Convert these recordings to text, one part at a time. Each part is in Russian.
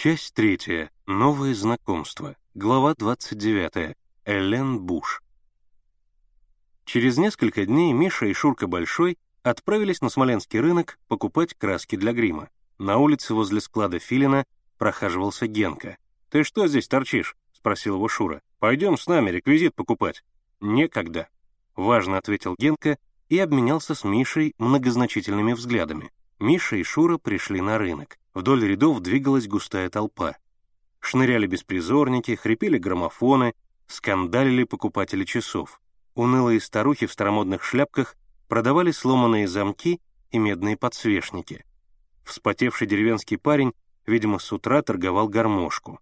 Часть третья. Новые знакомства. Глава 29. Элен Буш. Через несколько дней Миша и Шурка Большой отправились на Смоленский рынок покупать краски для грима. На улице возле склада Филина прохаживался Генка. «Ты что здесь торчишь?» — спросил его Шура. «Пойдем с нами реквизит покупать». «Некогда», — важно ответил Генка и обменялся с Мишей многозначительными взглядами. Миша и Шура пришли на рынок. Вдоль рядов двигалась густая толпа. Шныряли беспризорники, хрипели граммофоны, скандалили покупатели часов. Унылые старухи в старомодных шляпках продавали сломанные замки и медные подсвечники. Вспотевший деревенский парень, видимо, с утра торговал гармошку.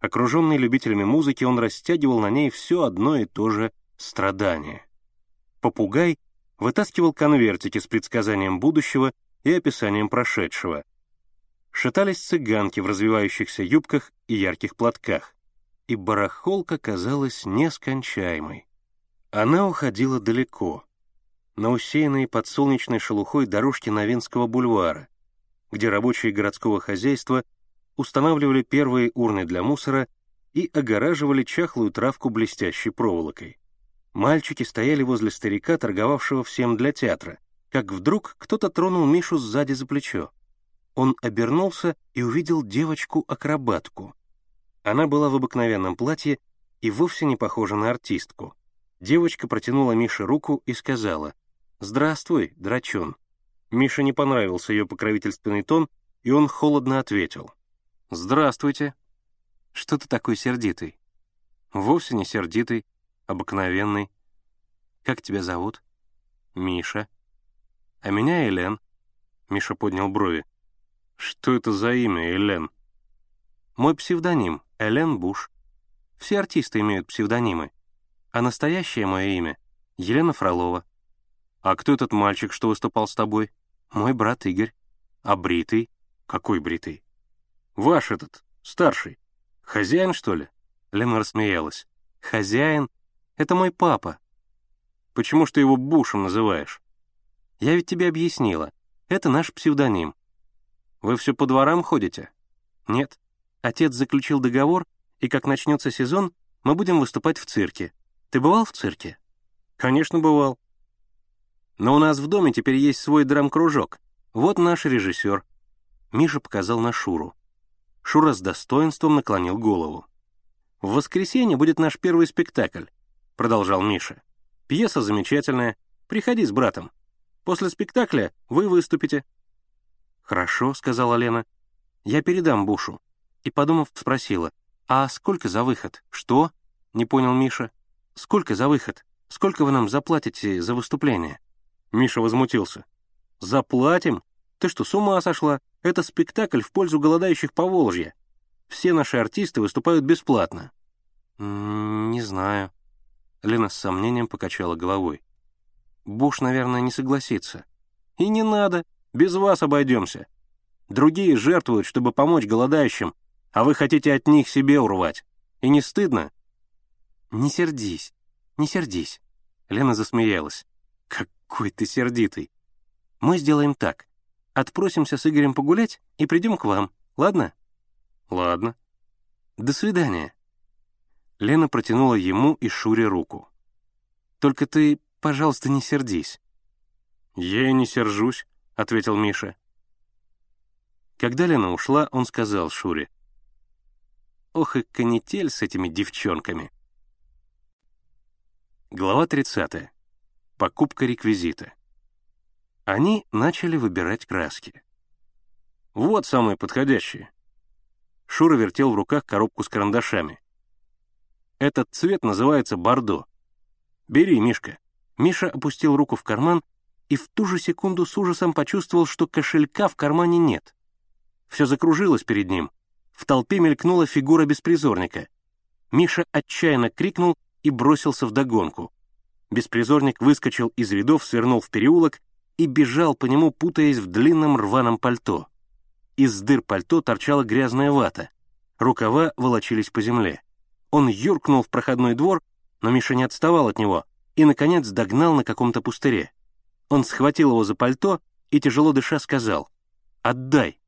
Окруженный любителями музыки, он растягивал на ней все одно и то же страдание. Попугай вытаскивал конвертики с предсказанием будущего и описанием прошедшего. Шатались цыганки в развивающихся юбках и ярких платках, и барахолка казалась нескончаемой. Она уходила далеко, на усеянные подсолнечной шелухой дорожки Новинского бульвара, где рабочие городского хозяйства устанавливали первые урны для мусора и огораживали чахлую травку блестящей проволокой. Мальчики стояли возле старика, торговавшего всем для театра, как вдруг кто-то тронул Мишу сзади за плечо. Он обернулся и увидел девочку-акробатку. Она была в обыкновенном платье и вовсе не похожа на артистку. Девочка протянула Мише руку и сказала «Здравствуй, драчун». Мише не понравился ее покровительственный тон, и он холодно ответил «Здравствуйте». «Что ты такой сердитый?» «Вовсе не сердитый, обыкновенный. Как тебя зовут?» «Миша». «А меня Элен». Миша поднял брови. «Что это за имя, Элен?» «Мой псевдоним — Элен Буш. Все артисты имеют псевдонимы а настоящее мое имя — Елена Фролова. А кто этот мальчик, что выступал с тобой? Мой брат Игорь. А бритый? Какой бритый? Ваш этот, старший. Хозяин, что ли? Лена рассмеялась. Хозяин? Это мой папа. Почему ж ты его Бушем называешь? Я ведь тебе объяснила. Это наш псевдоним. Вы все по дворам ходите? Нет. Отец заключил договор, и как начнется сезон, мы будем выступать в цирке. Ты бывал в цирке? Конечно, бывал. Но у нас в доме теперь есть свой драм-кружок. Вот наш режиссер. Миша показал на Шуру. Шура с достоинством наклонил голову. «В воскресенье будет наш первый спектакль», — продолжал Миша. «Пьеса замечательная. Приходи с братом. После спектакля вы выступите». «Хорошо», — сказала Лена. «Я передам Бушу». И, подумав, спросила, «А сколько за выход?» «Что?» — не понял Миша. «Сколько за выход? Сколько вы нам заплатите за выступление?» Миша возмутился. «Заплатим? Ты что, с ума сошла? Это спектакль в пользу голодающих по Волжье. Все наши артисты выступают бесплатно». «Не знаю». Лена с сомнением покачала головой. «Буш, наверное, не согласится». «И не надо. Без вас обойдемся. Другие жертвуют, чтобы помочь голодающим, а вы хотите от них себе урвать. И не стыдно?» «Не сердись, не сердись». Лена засмеялась. «Какой ты сердитый. Мы сделаем так. Отпросимся с Игорем погулять и придем к вам, ладно?» «Ладно». «До свидания». Лена протянула ему и Шуре руку. «Только ты, пожалуйста, не сердись». «Я и не сержусь», — ответил Миша. Когда Лена ушла, он сказал Шуре. «Ох и канитель с этими девчонками». Глава 30. Покупка реквизита. Они начали выбирать краски. Вот самые подходящие. Шура вертел в руках коробку с карандашами. Этот цвет называется бордо. Бери, Мишка. Миша опустил руку в карман и в ту же секунду с ужасом почувствовал, что кошелька в кармане нет. Все закружилось перед ним. В толпе мелькнула фигура беспризорника. Миша отчаянно крикнул и бросился в догонку. Беспризорник выскочил из рядов, свернул в переулок и бежал по нему, путаясь в длинном рваном пальто. Из дыр пальто торчала грязная вата. Рукава волочились по земле. Он юркнул в проходной двор, но Миша не отставал от него и, наконец, догнал на каком-то пустыре. Он схватил его за пальто и, тяжело дыша, сказал «Отдай».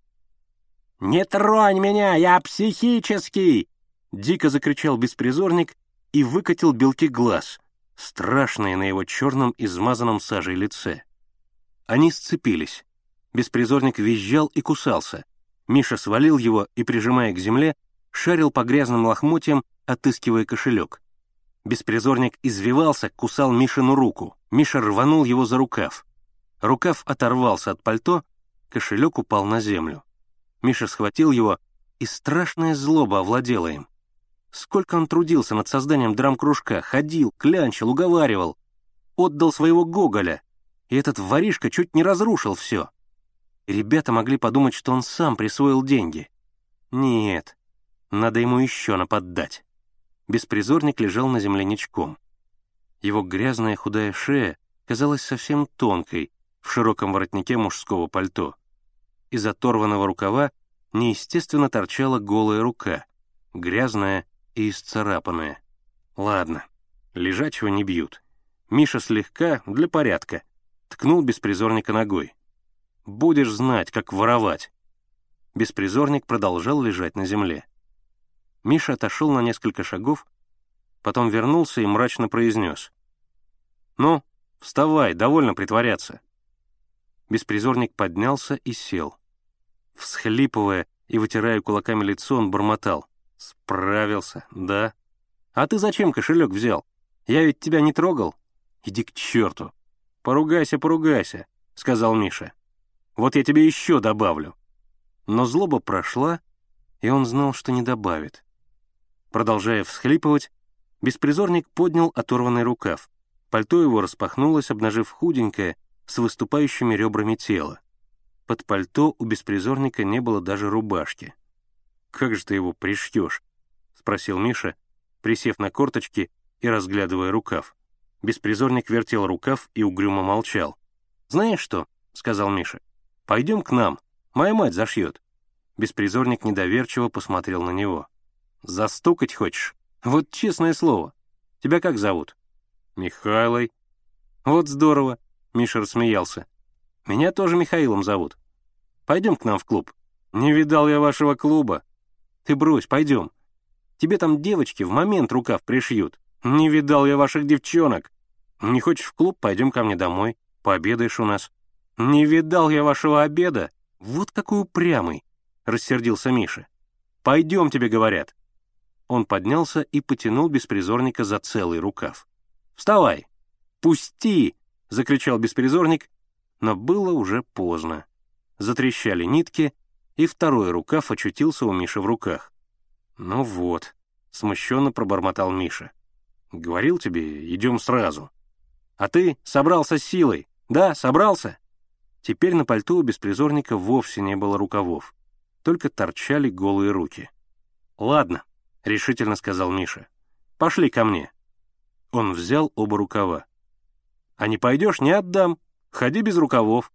«Не тронь меня, я психический!» Дико закричал беспризорник и выкатил белки глаз, страшные на его черном измазанном сажей лице. Они сцепились. Беспризорник визжал и кусался. Миша свалил его и, прижимая к земле, шарил по грязным лохмотьям, отыскивая кошелек. Беспризорник извивался, кусал Мишину руку. Миша рванул его за рукав. Рукав оторвался от пальто, кошелек упал на землю. Миша схватил его, и страшная злоба овладела им. Сколько он трудился над созданием драм-кружка, ходил, клянчил, уговаривал. Отдал своего Гоголя, и этот воришка чуть не разрушил все. Ребята могли подумать, что он сам присвоил деньги. Нет, надо ему еще наподдать. Беспризорник лежал на земле ничком. Его грязная худая шея казалась совсем тонкой в широком воротнике мужского пальто. Из оторванного рукава неестественно торчала голая рука, грязная и исцарапанная. Ладно, лежачего не бьют. Миша слегка, для порядка, ткнул беспризорника ногой. Будешь знать, как воровать». Беспризорник продолжал лежать на земле. Миша отошел на несколько шагов, потом вернулся и мрачно произнес. «Ну, вставай, довольно притворяться». Беспризорник поднялся и сел. Всхлипывая и вытирая кулаками лицо, он бормотал. «Справился, да? А ты зачем кошелек взял? Я ведь тебя не трогал? Иди к черту!» «Поругайся, поругайся», — сказал Миша. Вот я тебе еще добавлю». Но злоба прошла, и он знал, что не добавит. Продолжая всхлипывать, беспризорник поднял оторванный рукав. Пальто его распахнулось, обнажив худенькое, с выступающими ребрами тело. Под пальто у беспризорника не было даже рубашки. «Как же ты его пришьешь?» — спросил Миша, присев на корточки и разглядывая рукав. Беспризорник вертел рукав и угрюмо молчал. «Знаешь что?» — сказал Миша. Пойдем к нам, моя мать зашьет». Беспризорник недоверчиво посмотрел на него. «Застукать хочешь? Вот честное слово. Тебя как зовут?» «Михайлой». «Вот здорово», — Миша рассмеялся. «Меня тоже Михаилом зовут. Пойдем к нам в клуб». «Не видал я вашего клуба». «Ты брось, пойдем. Тебе там девочки в момент рукав пришьют. Не видал я ваших девчонок. Не хочешь в клуб, пойдем ко мне домой. Пообедаешь у нас». «Не видал я вашего обеда? Вот какой упрямый!» — рассердился Миша. «Пойдем, тебе говорят». Он поднялся и потянул беспризорника за целый рукав. «Вставай! Пусти!» — закричал беспризорник, но было уже поздно. Затрещали нитки, и второй рукав очутился у Миши в руках. «Ну вот», — смущенно пробормотал Миша. «Говорил тебе, идем сразу. А ты собрался с силой, да, собрался?» Теперь на пальто у беспризорника вовсе не было рукавов, только торчали голые руки. «Ладно», — решительно сказал Миша, — «пошли ко мне». Он взял оба рукава. «А не пойдешь, не отдам. Ходи без рукавов».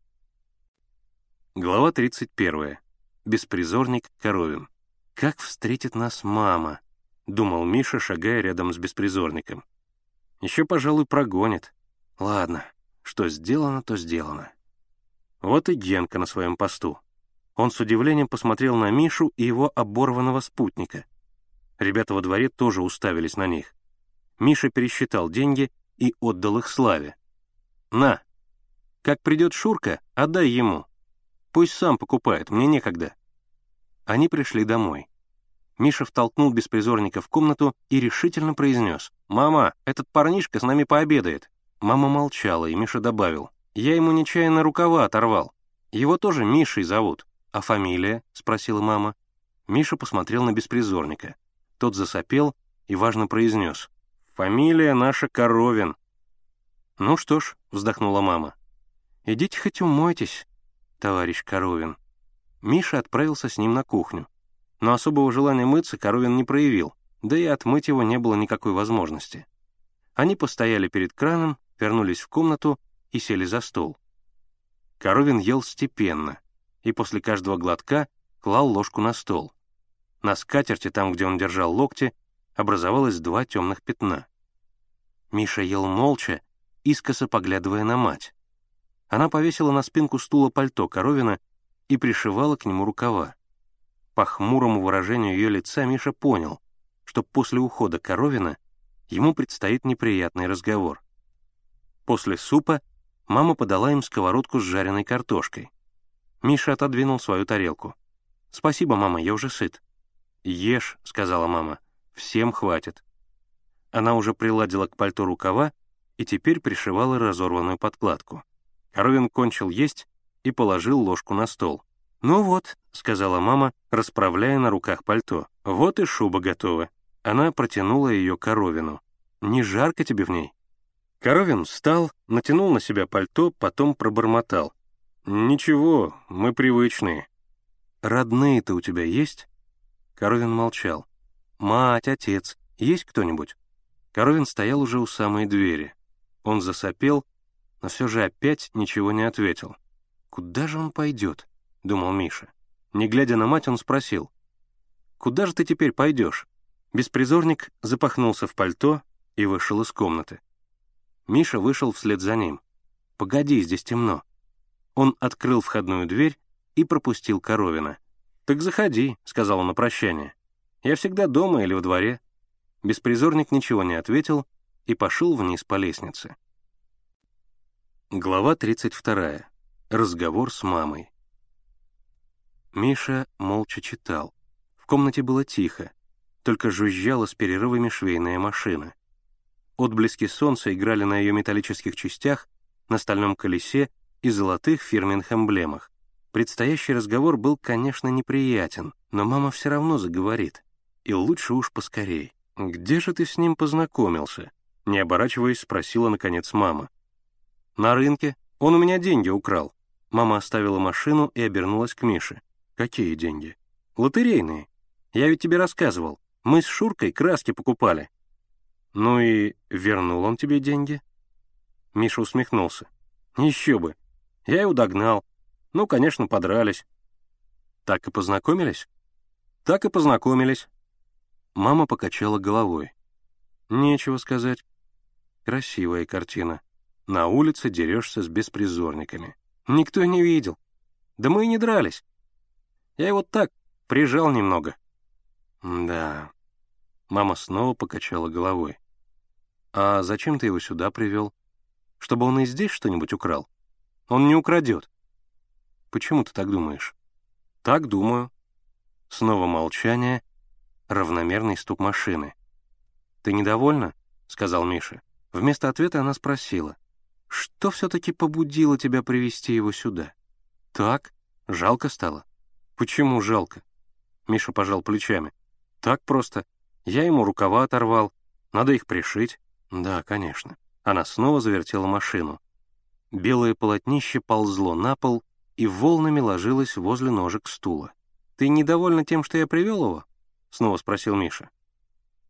Глава 31. Беспризорник Коровин. «Как встретит нас мама?» — думал Миша, шагая рядом с беспризорником. «Еще, пожалуй, прогонит. Ладно, что сделано, то сделано». Вот и Генка на своем посту. Он с удивлением посмотрел на Мишу и его оборванного спутника. Ребята во дворе тоже уставились на них. Миша пересчитал деньги и отдал их Славе. «На! Как придет Шурка, отдай ему. Пусть сам покупает, мне некогда». Они пришли домой. Миша втолкнул беспризорника в комнату и решительно произнес. «Мама, этот парнишка с нами пообедает». Мама молчала, и Миша добавил. Я ему нечаянно рукава оторвал. Его тоже Мишей зовут. А фамилия?» — спросила мама. Миша посмотрел на беспризорника. Тот засопел и важно произнес. «Фамилия наша Коровин». «Ну что ж», — вздохнула мама. «Идите хоть умойтесь, товарищ Коровин». Миша отправился с ним на кухню. Но особого желания мыться Коровин не проявил, да и отмыть его не было никакой возможности. Они постояли перед краном, вернулись в комнату и сели за стол. Коровин ел степенно и после каждого глотка клал ложку на стол. На скатерти, там, где он держал локти, образовалось два темных пятна. Миша ел молча, искоса поглядывая на мать. Она повесила на спинку стула пальто Коровина и пришивала к нему рукава. По хмурому выражению ее лица Миша понял, что после ухода Коровина ему предстоит неприятный разговор. После супа мама подала им сковородку с жареной картошкой. Миша отодвинул свою тарелку. «Спасибо, мама, я уже сыт». «Ешь», — сказала мама, — «всем хватит». Она уже приладила к пальто рукава и теперь пришивала разорванную подкладку. Коровин кончил есть и положил ложку на стол. «Ну вот», — сказала мама, расправляя на руках пальто, — «вот и шуба готова». Она протянула ее Коровину. «Не жарко тебе в ней?» Коровин встал, натянул на себя пальто, потом пробормотал. «Ничего, мы привычные». «Родные-то у тебя есть?» Коровин молчал. «Мать, отец, есть кто-нибудь?» Коровин стоял уже у самой двери. Он засопел, но все же опять ничего не ответил. «Куда же он пойдет?» — думал Миша. Не глядя на мать, он спросил. «Куда же ты теперь пойдешь?» Беспризорник запахнулся в пальто и вышел из комнаты. Миша вышел вслед за ним. «Погоди, здесь темно». Он открыл входную дверь и пропустил Коровина. «Так заходи», — сказал он на прощание. «Я всегда дома или во дворе». Беспризорник ничего не ответил и пошел вниз по лестнице. Глава 32. Разговор с мамой. Миша молча читал. В комнате было тихо, только жужжала с перерывами швейная машина. Отблески солнца играли на ее металлических частях, на стальном колесе и золотых фирменных эмблемах. Предстоящий разговор был, конечно, неприятен, но мама все равно заговорит. И лучше уж поскорей. «Где же ты с ним познакомился?» Не оборачиваясь, спросила, наконец, мама. «На рынке. Он у меня деньги украл». Мама оставила машину и обернулась к Мише. «Какие деньги?» «Лотерейные. Я ведь тебе рассказывал. Мы с Шуркой краски покупали». «Ну и вернул он тебе деньги?» Миша усмехнулся. «Еще бы. Я его догнал. Ну, конечно, подрались. Так и познакомились? Так и познакомились. Мама покачала головой. Нечего сказать. Красивая картина. На улице дерешься с беспризорниками. Никто не видел. Да мы и не дрались. Я его так прижал немного. Да. Мама снова покачала головой. А зачем ты его сюда привел? Чтобы он и здесь что-нибудь украл? Он не украдет. Почему ты так думаешь?» «Так думаю». Снова молчание, равномерный стук машины. «Ты недовольна?» — сказал Миша. Вместо ответа она спросила. «Что все-таки побудило тебя привести его сюда?» «Так? Жалко стало?» «Почему жалко?» Миша пожал плечами. «Так просто. Я ему рукава оторвал. Надо их пришить». «Да, конечно». Она снова завертела машину. Белое полотнище ползло на пол, и волнами ложилась возле ножек стула. «Ты недовольна тем, что я привел его?» — снова спросил Миша.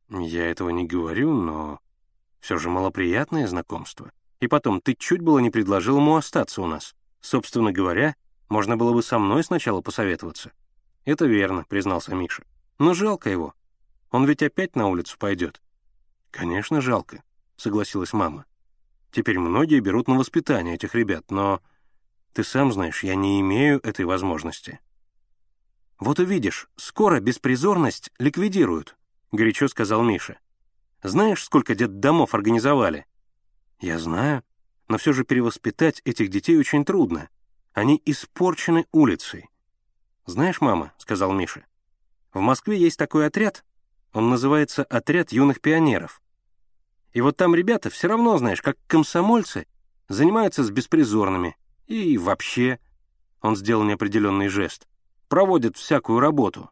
«Я этого не говорю, но все же малоприятное знакомство. И потом, ты чуть было не предложил ему остаться у нас. Собственно говоря, можно было бы со мной сначала посоветоваться». «Это верно», — признался Миша. «Но жалко его. Он ведь опять на улицу пойдет». «Конечно, жалко», — согласилась мама. «Теперь многие берут на воспитание этих ребят, но ты сам знаешь, я не имею этой возможности». «Вот увидишь, скоро беспризорность ликвидируют», — горячо сказал Миша. «Знаешь, сколько домов организовали?» «Я знаю, но все же перевоспитать этих детей очень трудно. Они испорчены улицей». «Знаешь, мама», — сказал Миша, — «в Москве есть такой отряд, он называется «Отряд юных пионеров». И вот там ребята все равно, знаешь, как комсомольцы, занимаются с беспризорными, и вообще, он сделал неопределенный жест, проводят всякую работу.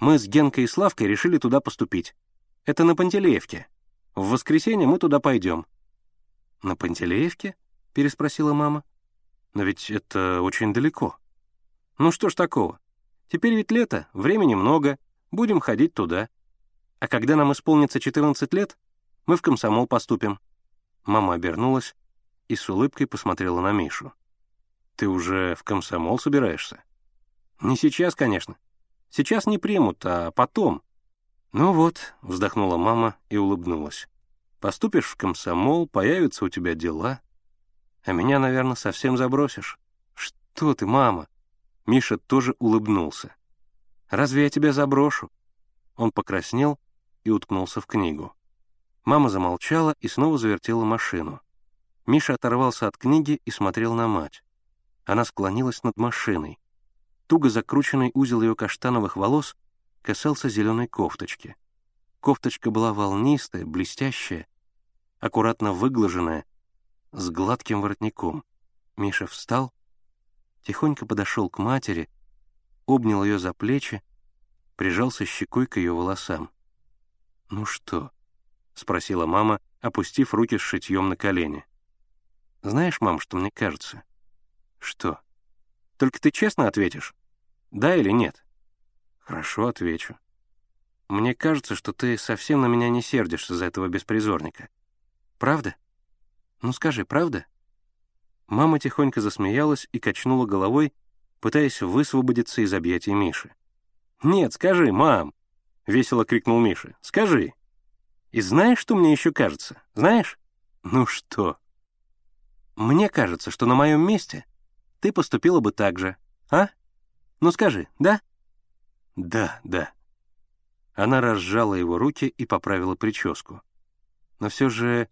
Мы с Генкой и Славкой решили туда поступить. Это на Пантелеевке. В воскресенье мы туда пойдем. «На Пантелеевке?» — переспросила мама. «Но ведь это очень далеко». «Ну что ж такого? Теперь ведь лето, времени много, будем ходить туда. А когда нам исполнится 14 лет, мы в комсомол поступим». Мама обернулась и с улыбкой посмотрела на Мишу. Ты уже в комсомол собираешься? Не сейчас, конечно. Сейчас не примут, а потом. Ну вот, вздохнула мама и улыбнулась. Поступишь в комсомол, появятся у тебя дела. А меня, наверное, совсем забросишь. Что ты, мама? Миша тоже улыбнулся. Разве я тебя заброшу?» Он покраснел и уткнулся в книгу. Мама замолчала и снова завертела машину. Миша оторвался от книги и смотрел на мать. Она склонилась над машиной. Туго закрученный узел ее каштановых волос касался зеленой кофточки. Кофточка была волнистая, блестящая, аккуратно выглаженная, с гладким воротником. Миша встал, тихонько подошел к матери, обнял ее за плечи, прижался щекой к ее волосам. «Ну что?» — спросила мама, опустив руки с шитьем на колени. «Знаешь, мам, что мне кажется?» «Что?» «Только ты честно ответишь? Да или нет?» «Хорошо, отвечу. Мне кажется, что ты совсем на меня не сердишься за этого беспризорника. Правда? Ну скажи, правда?» Мама тихонько засмеялась и качнула головой, пытаясь высвободиться из объятий Миши. «Нет, скажи, мам!» — весело крикнул Миша. «Скажи!» «И знаешь, что мне еще кажется? Знаешь?» «Ну что?» «Мне кажется, что на моем месте ты поступила бы так же, а? Ну скажи, да?» «Да, да». Она разжала его руки и поправила прическу. «Но все же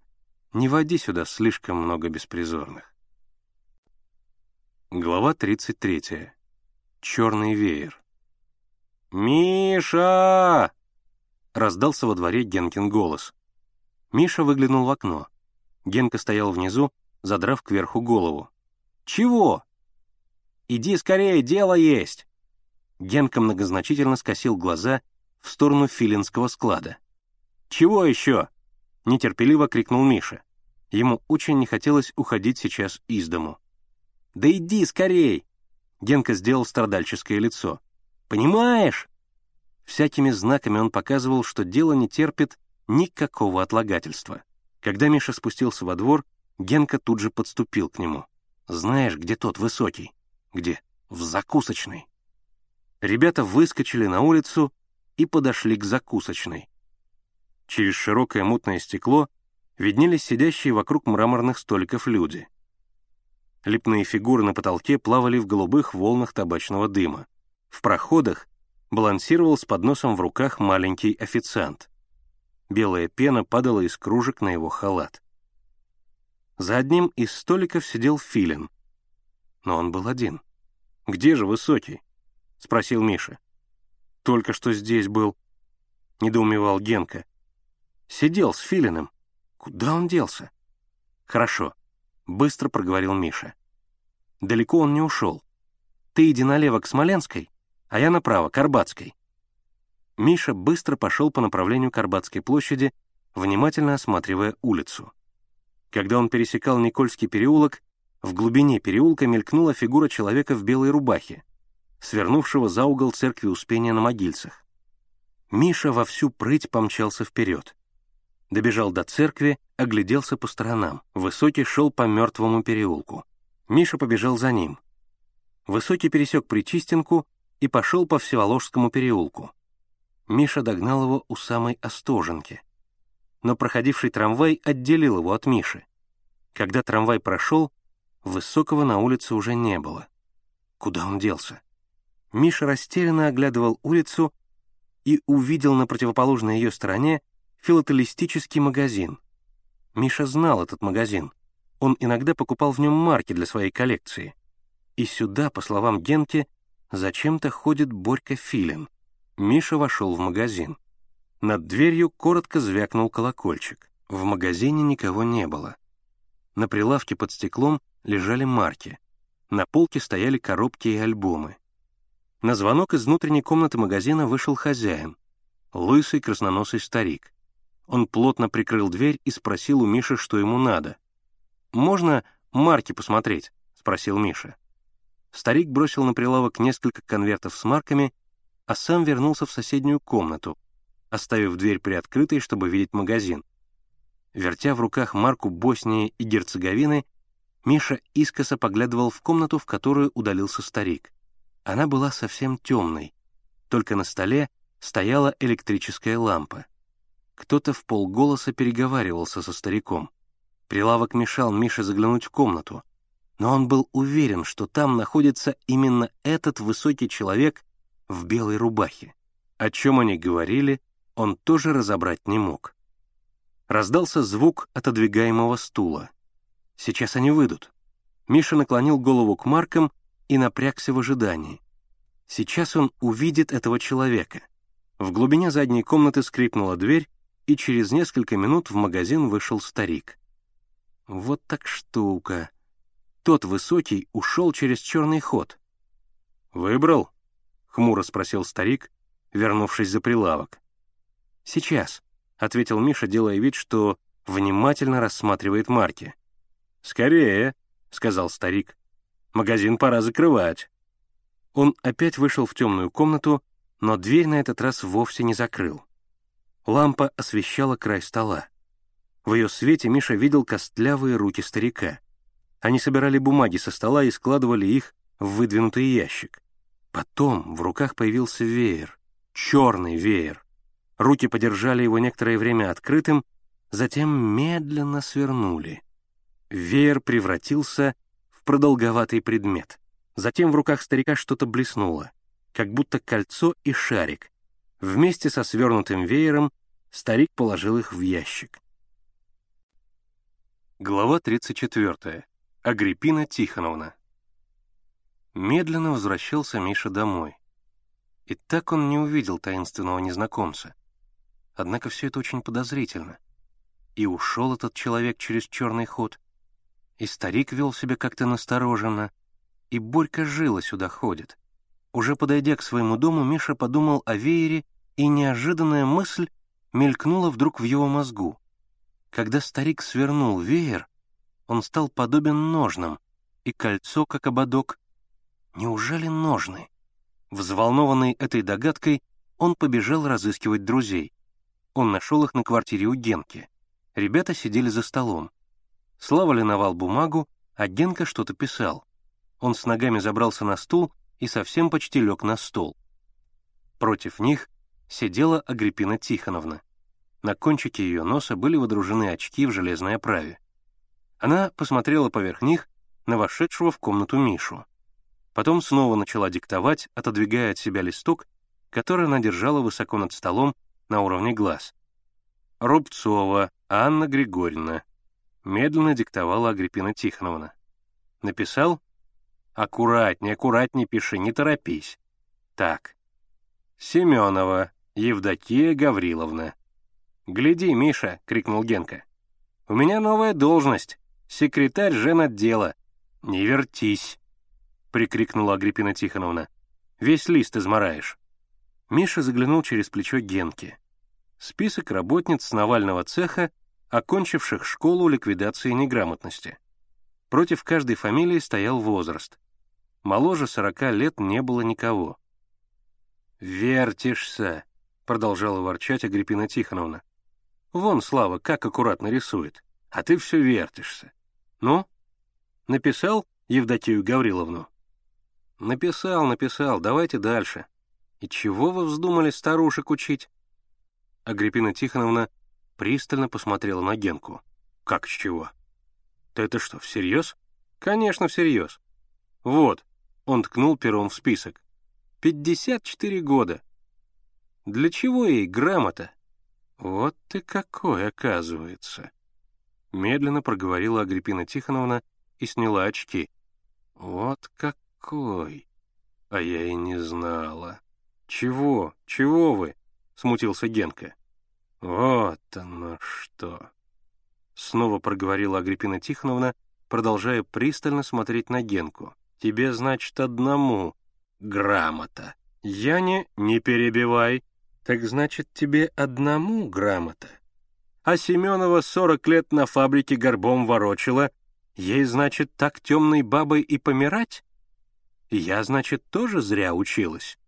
не води сюда слишком много беспризорных». Глава 33. Черный веер. «Миша!» — раздался во дворе Генкин голос. Миша выглянул в окно. Генка стоял внизу, задрав кверху голову. «Чего?» «Иди скорее, дело есть!» Генка многозначительно скосил глаза в сторону филинского склада. «Чего еще?» — нетерпеливо крикнул Миша. Ему очень не хотелось уходить сейчас из дому. «Да иди скорей!» Генка сделал страдальческое лицо. «Понимаешь?» Всякими знаками он показывал, что дело не терпит никакого отлагательства. Когда Миша спустился во двор, Генка тут же подступил к нему. «Знаешь, где тот высокий?» «Где?» «В закусочной». Ребята выскочили на улицу и подошли к закусочной. Через широкое мутное стекло виднелись сидящие вокруг мраморных столиков люди. Лепные фигуры на потолке плавали в голубых волнах табачного дыма. В проходах балансировал с подносом в руках маленький официант. Белая пена падала из кружек на его халат. За одним из столиков сидел Филин. Но он был один. «Где же Высокий?» — спросил Миша. «Только что здесь был», — недоумевал Генка. «Сидел с Филиным. Куда он делся?» «Хорошо», — быстро проговорил Миша. «Далеко он не ушел. Ты иди налево к Смоленской, а я направо, к Арбатской». Миша быстро пошел по направлению к Арбатской площади, внимательно осматривая улицу. Когда он пересекал Никольский переулок, в глубине переулка мелькнула фигура человека в белой рубахе, свернувшего за угол церкви Успения на Могильцах. Миша во всю прыть помчался вперед. Добежал до церкви, огляделся по сторонам. Высокий шел по мертвому переулку. Миша побежал за ним. Высокий пересек Причистенку и пошел по Всеволожскому переулку. Миша догнал его у самой Остоженки. Но проходивший трамвай отделил его от Миши. Когда трамвай прошел, Высокого на улице уже не было. Куда он делся? Миша растерянно оглядывал улицу и увидел на противоположной ее стороне филателистический магазин. Миша знал этот магазин. Он иногда покупал в нем марки для своей коллекции. И сюда, по словам Генки, зачем-то ходит Борька Филин. Миша вошел в магазин. Над дверью коротко звякнул колокольчик. В магазине никого не было. На прилавке под стеклом лежали марки. На полке стояли коробки и альбомы. На звонок из внутренней комнаты магазина вышел хозяин, лысый красноносый старик. Он плотно прикрыл дверь и спросил у Миши, что ему надо. «Можно марки посмотреть?» — спросил Миша. Старик бросил на прилавок несколько конвертов с марками, а сам вернулся в соседнюю комнату, оставив дверь приоткрытой, чтобы видеть магазин. Вертя в руках марку Боснии и Герцеговины, Миша искоса поглядывал в комнату, в которую удалился старик. Она была совсем темной, только на столе стояла электрическая лампа. Кто-то в полголоса переговаривался со стариком. Прилавок мешал Мише заглянуть в комнату, но он был уверен, что там находится именно этот высокий человек в белой рубахе. О чем они говорили, он тоже разобрать не мог. Раздался звук отодвигаемого стула. Сейчас они выйдут. Миша наклонил голову к маркам и напрягся в ожидании. Сейчас он увидит этого человека. В глубине задней комнаты скрипнула дверь, и через несколько минут в магазин вышел старик. Вот так штука. Тот высокий ушел через черный ход. «Выбрал?» — хмуро спросил старик, вернувшись за прилавок. «Сейчас», — ответил Миша, делая вид, что внимательно рассматривает марки. «Скорее», — сказал старик. «Магазин пора закрывать». Он опять вышел в темную комнату, но дверь на этот раз вовсе не закрыл. Лампа освещала край стола. В ее свете Миша видел костлявые руки старика. Они собирали бумаги со стола и складывали их в выдвинутый ящик. Потом в руках появился веер, черный веер. Руки подержали его некоторое время открытым, затем медленно свернули. Веер превратился в продолговатый предмет. Затем в руках старика что-то блеснуло, как будто кольцо и шарик. Вместе со свернутым веером старик положил их в ящик. Глава 34. Агриппина Тихоновна. Медленно возвращался Миша домой. И так он не увидел таинственного незнакомца. Однако все это очень подозрительно. И ушел этот человек через черный ход, и старик вел себя как-то настороженно, и Борька жила сюда ходит. Уже подойдя к своему дому, Миша подумал о веере, и неожиданная мысль мелькнула вдруг в его мозгу. Когда старик свернул веер, он стал подобен ножнам, и кольцо, как ободок. Неужели ножны? Взволнованный этой догадкой, он побежал разыскивать друзей. Он нашел их на квартире у Генки. Ребята сидели за столом. Слава линовал бумагу, а Генка что-то писал. Он с ногами забрался на стул и совсем почти лег на стол. Против них сидела Агриппина Тихоновна. На кончике ее носа были водружены очки в железной оправе. Она посмотрела поверх них на вошедшего в комнату Мишу. Потом снова начала диктовать, отодвигая от себя листок, который она держала высоко над столом на уровне глаз. «Рубцова Анна Григорьевна», медленно диктовала Агриппина Тихоновна. «Написал?» «Аккуратней, аккуратней пиши, не торопись». «Так. Семенова Евдокия Гавриловна». «Гляди, Миша!» — крикнул Генка. «У меня новая должность. Секретарь женотдела. Не вертись!» — прикрикнула Агриппина Тихоновна. «Весь лист измораешь». Миша заглянул через плечо Генки. Список работниц Навального цеха окончивших школу ликвидации неграмотности. Против каждой фамилии стоял возраст. Моложе сорока лет не было никого. «Вертишься», — продолжала ворчать Агриппина Тихоновна. «Вон, Слава, как аккуратно рисует, а ты все вертишься. Ну, написал Евдокию Гавриловну?» «Написал, написал, давайте дальше. И чего вы вздумали старушек учить?» Агриппина Тихоновна пристально посмотрела на Генку. «Как с чего?» «Ты это что, всерьез?» «Конечно, всерьез. Вот», — он ткнул пером в список. «Пятьдесят четыре года. Для чего ей грамота?» «Вот ты какой, оказывается!» Медленно проговорила Агриппина Тихоновна и сняла очки. «Вот какой! А я и не знала!» «Чего? Чего вы?» — смутился Генка. «Вот оно что!» Снова проговорила Агриппина Тихоновна, продолжая пристально смотреть на Генку. «Тебе, значит, одному грамота. Я не... Не перебивай. Так значит, тебе одному грамота. А Семенова сорок лет на фабрике горбом ворочила. Ей, значит, так темной бабой и помирать? Я, значит, тоже зря училась.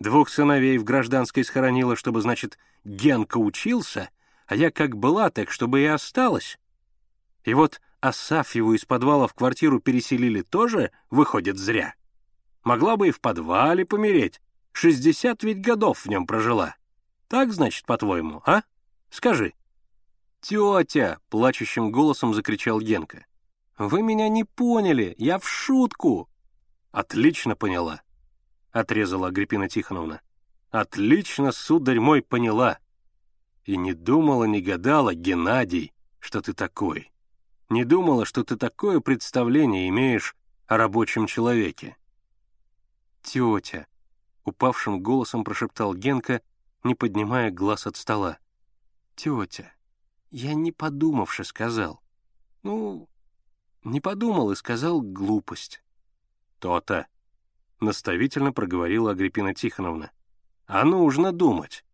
Двух сыновей в гражданской схоронила, чтобы, значит, Генка учился, а я как была, так чтобы и осталась. И вот Асафьеву из подвала в квартиру переселили тоже, выходит, зря. Могла бы и в подвале помереть. Шестьдесят ведь годов в нем прожила. Так, значит, по-твоему, а? Скажи. «Тетя!» — плачущим голосом закричал Генка. «Вы меня не поняли, я в шутку!» «Отлично поняла. — отрезала Агриппина Тихоновна. «Отлично, сударь мой, поняла. И не думала, не гадала, Геннадий, что ты такой. Не думала, что ты такое представление имеешь о рабочем человеке». «Тетя», — упавшим голосом прошептал Генка, не поднимая глаз от стола. «Тетя, я не подумавши сказал. Ну, не подумал и сказал глупость». «То-то», — наставительно проговорила Агриппина Тихоновна. «А нужно думать.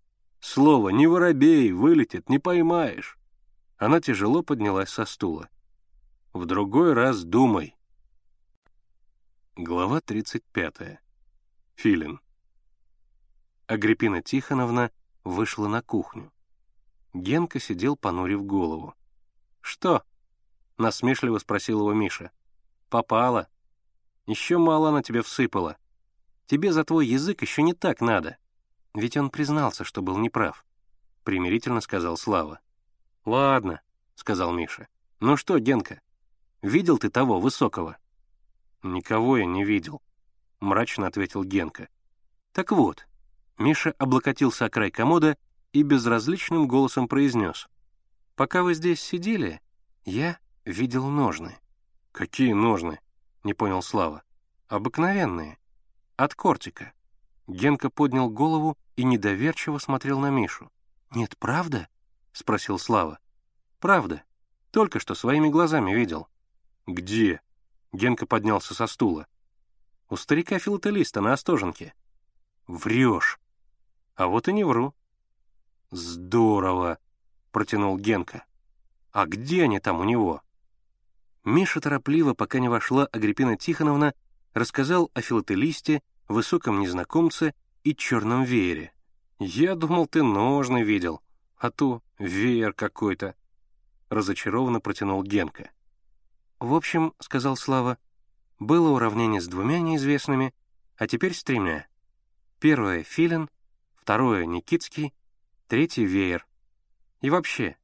Слово «не воробей» вылетит, не поймаешь». Она тяжело поднялась со стула. «В другой раз думай». Глава 35. Филин. Агриппина Тихоновна вышла на кухню. Генка сидел, понурив голову. «Что?» — насмешливо спросил его Миша. «Попала. Еще мало она тебе всыпала. Тебе за твой язык еще не так надо. Ведь он признался, что был неправ», — примирительно сказал Слава. «Ладно», — сказал Миша. «Ну что, Генка, видел ты того высокого?» «Никого я не видел», — мрачно ответил Генка. «Так вот», — Миша облокотился о край комода и безразличным голосом произнес. «Пока вы здесь сидели, я видел ножны». «Какие ножны?» — не понял Слава. «Обыкновенные. От кортика». Генка поднял голову и недоверчиво смотрел на Мишу. «Нет, правда?» — спросил Слава. «Правда. Только что своими глазами видел». «Где?» — Генка поднялся со стула. «У старика-филателиста на Остоженке». «Врешь». «А вот и не вру». «Здорово», — протянул Генка. «А где они там у него?» Миша торопливо, пока не вошла Агриппина Тихоновна, рассказал о филателисте, высоком незнакомце и черном веере. «Я думал, ты ножны видел, а то веер какой-то», — разочарованно протянул Генка. «В общем, — сказал Слава, — было уравнение с двумя неизвестными, а теперь с тремя. Первое — Филин, второе — Никитский, третий — Веер. И вообще,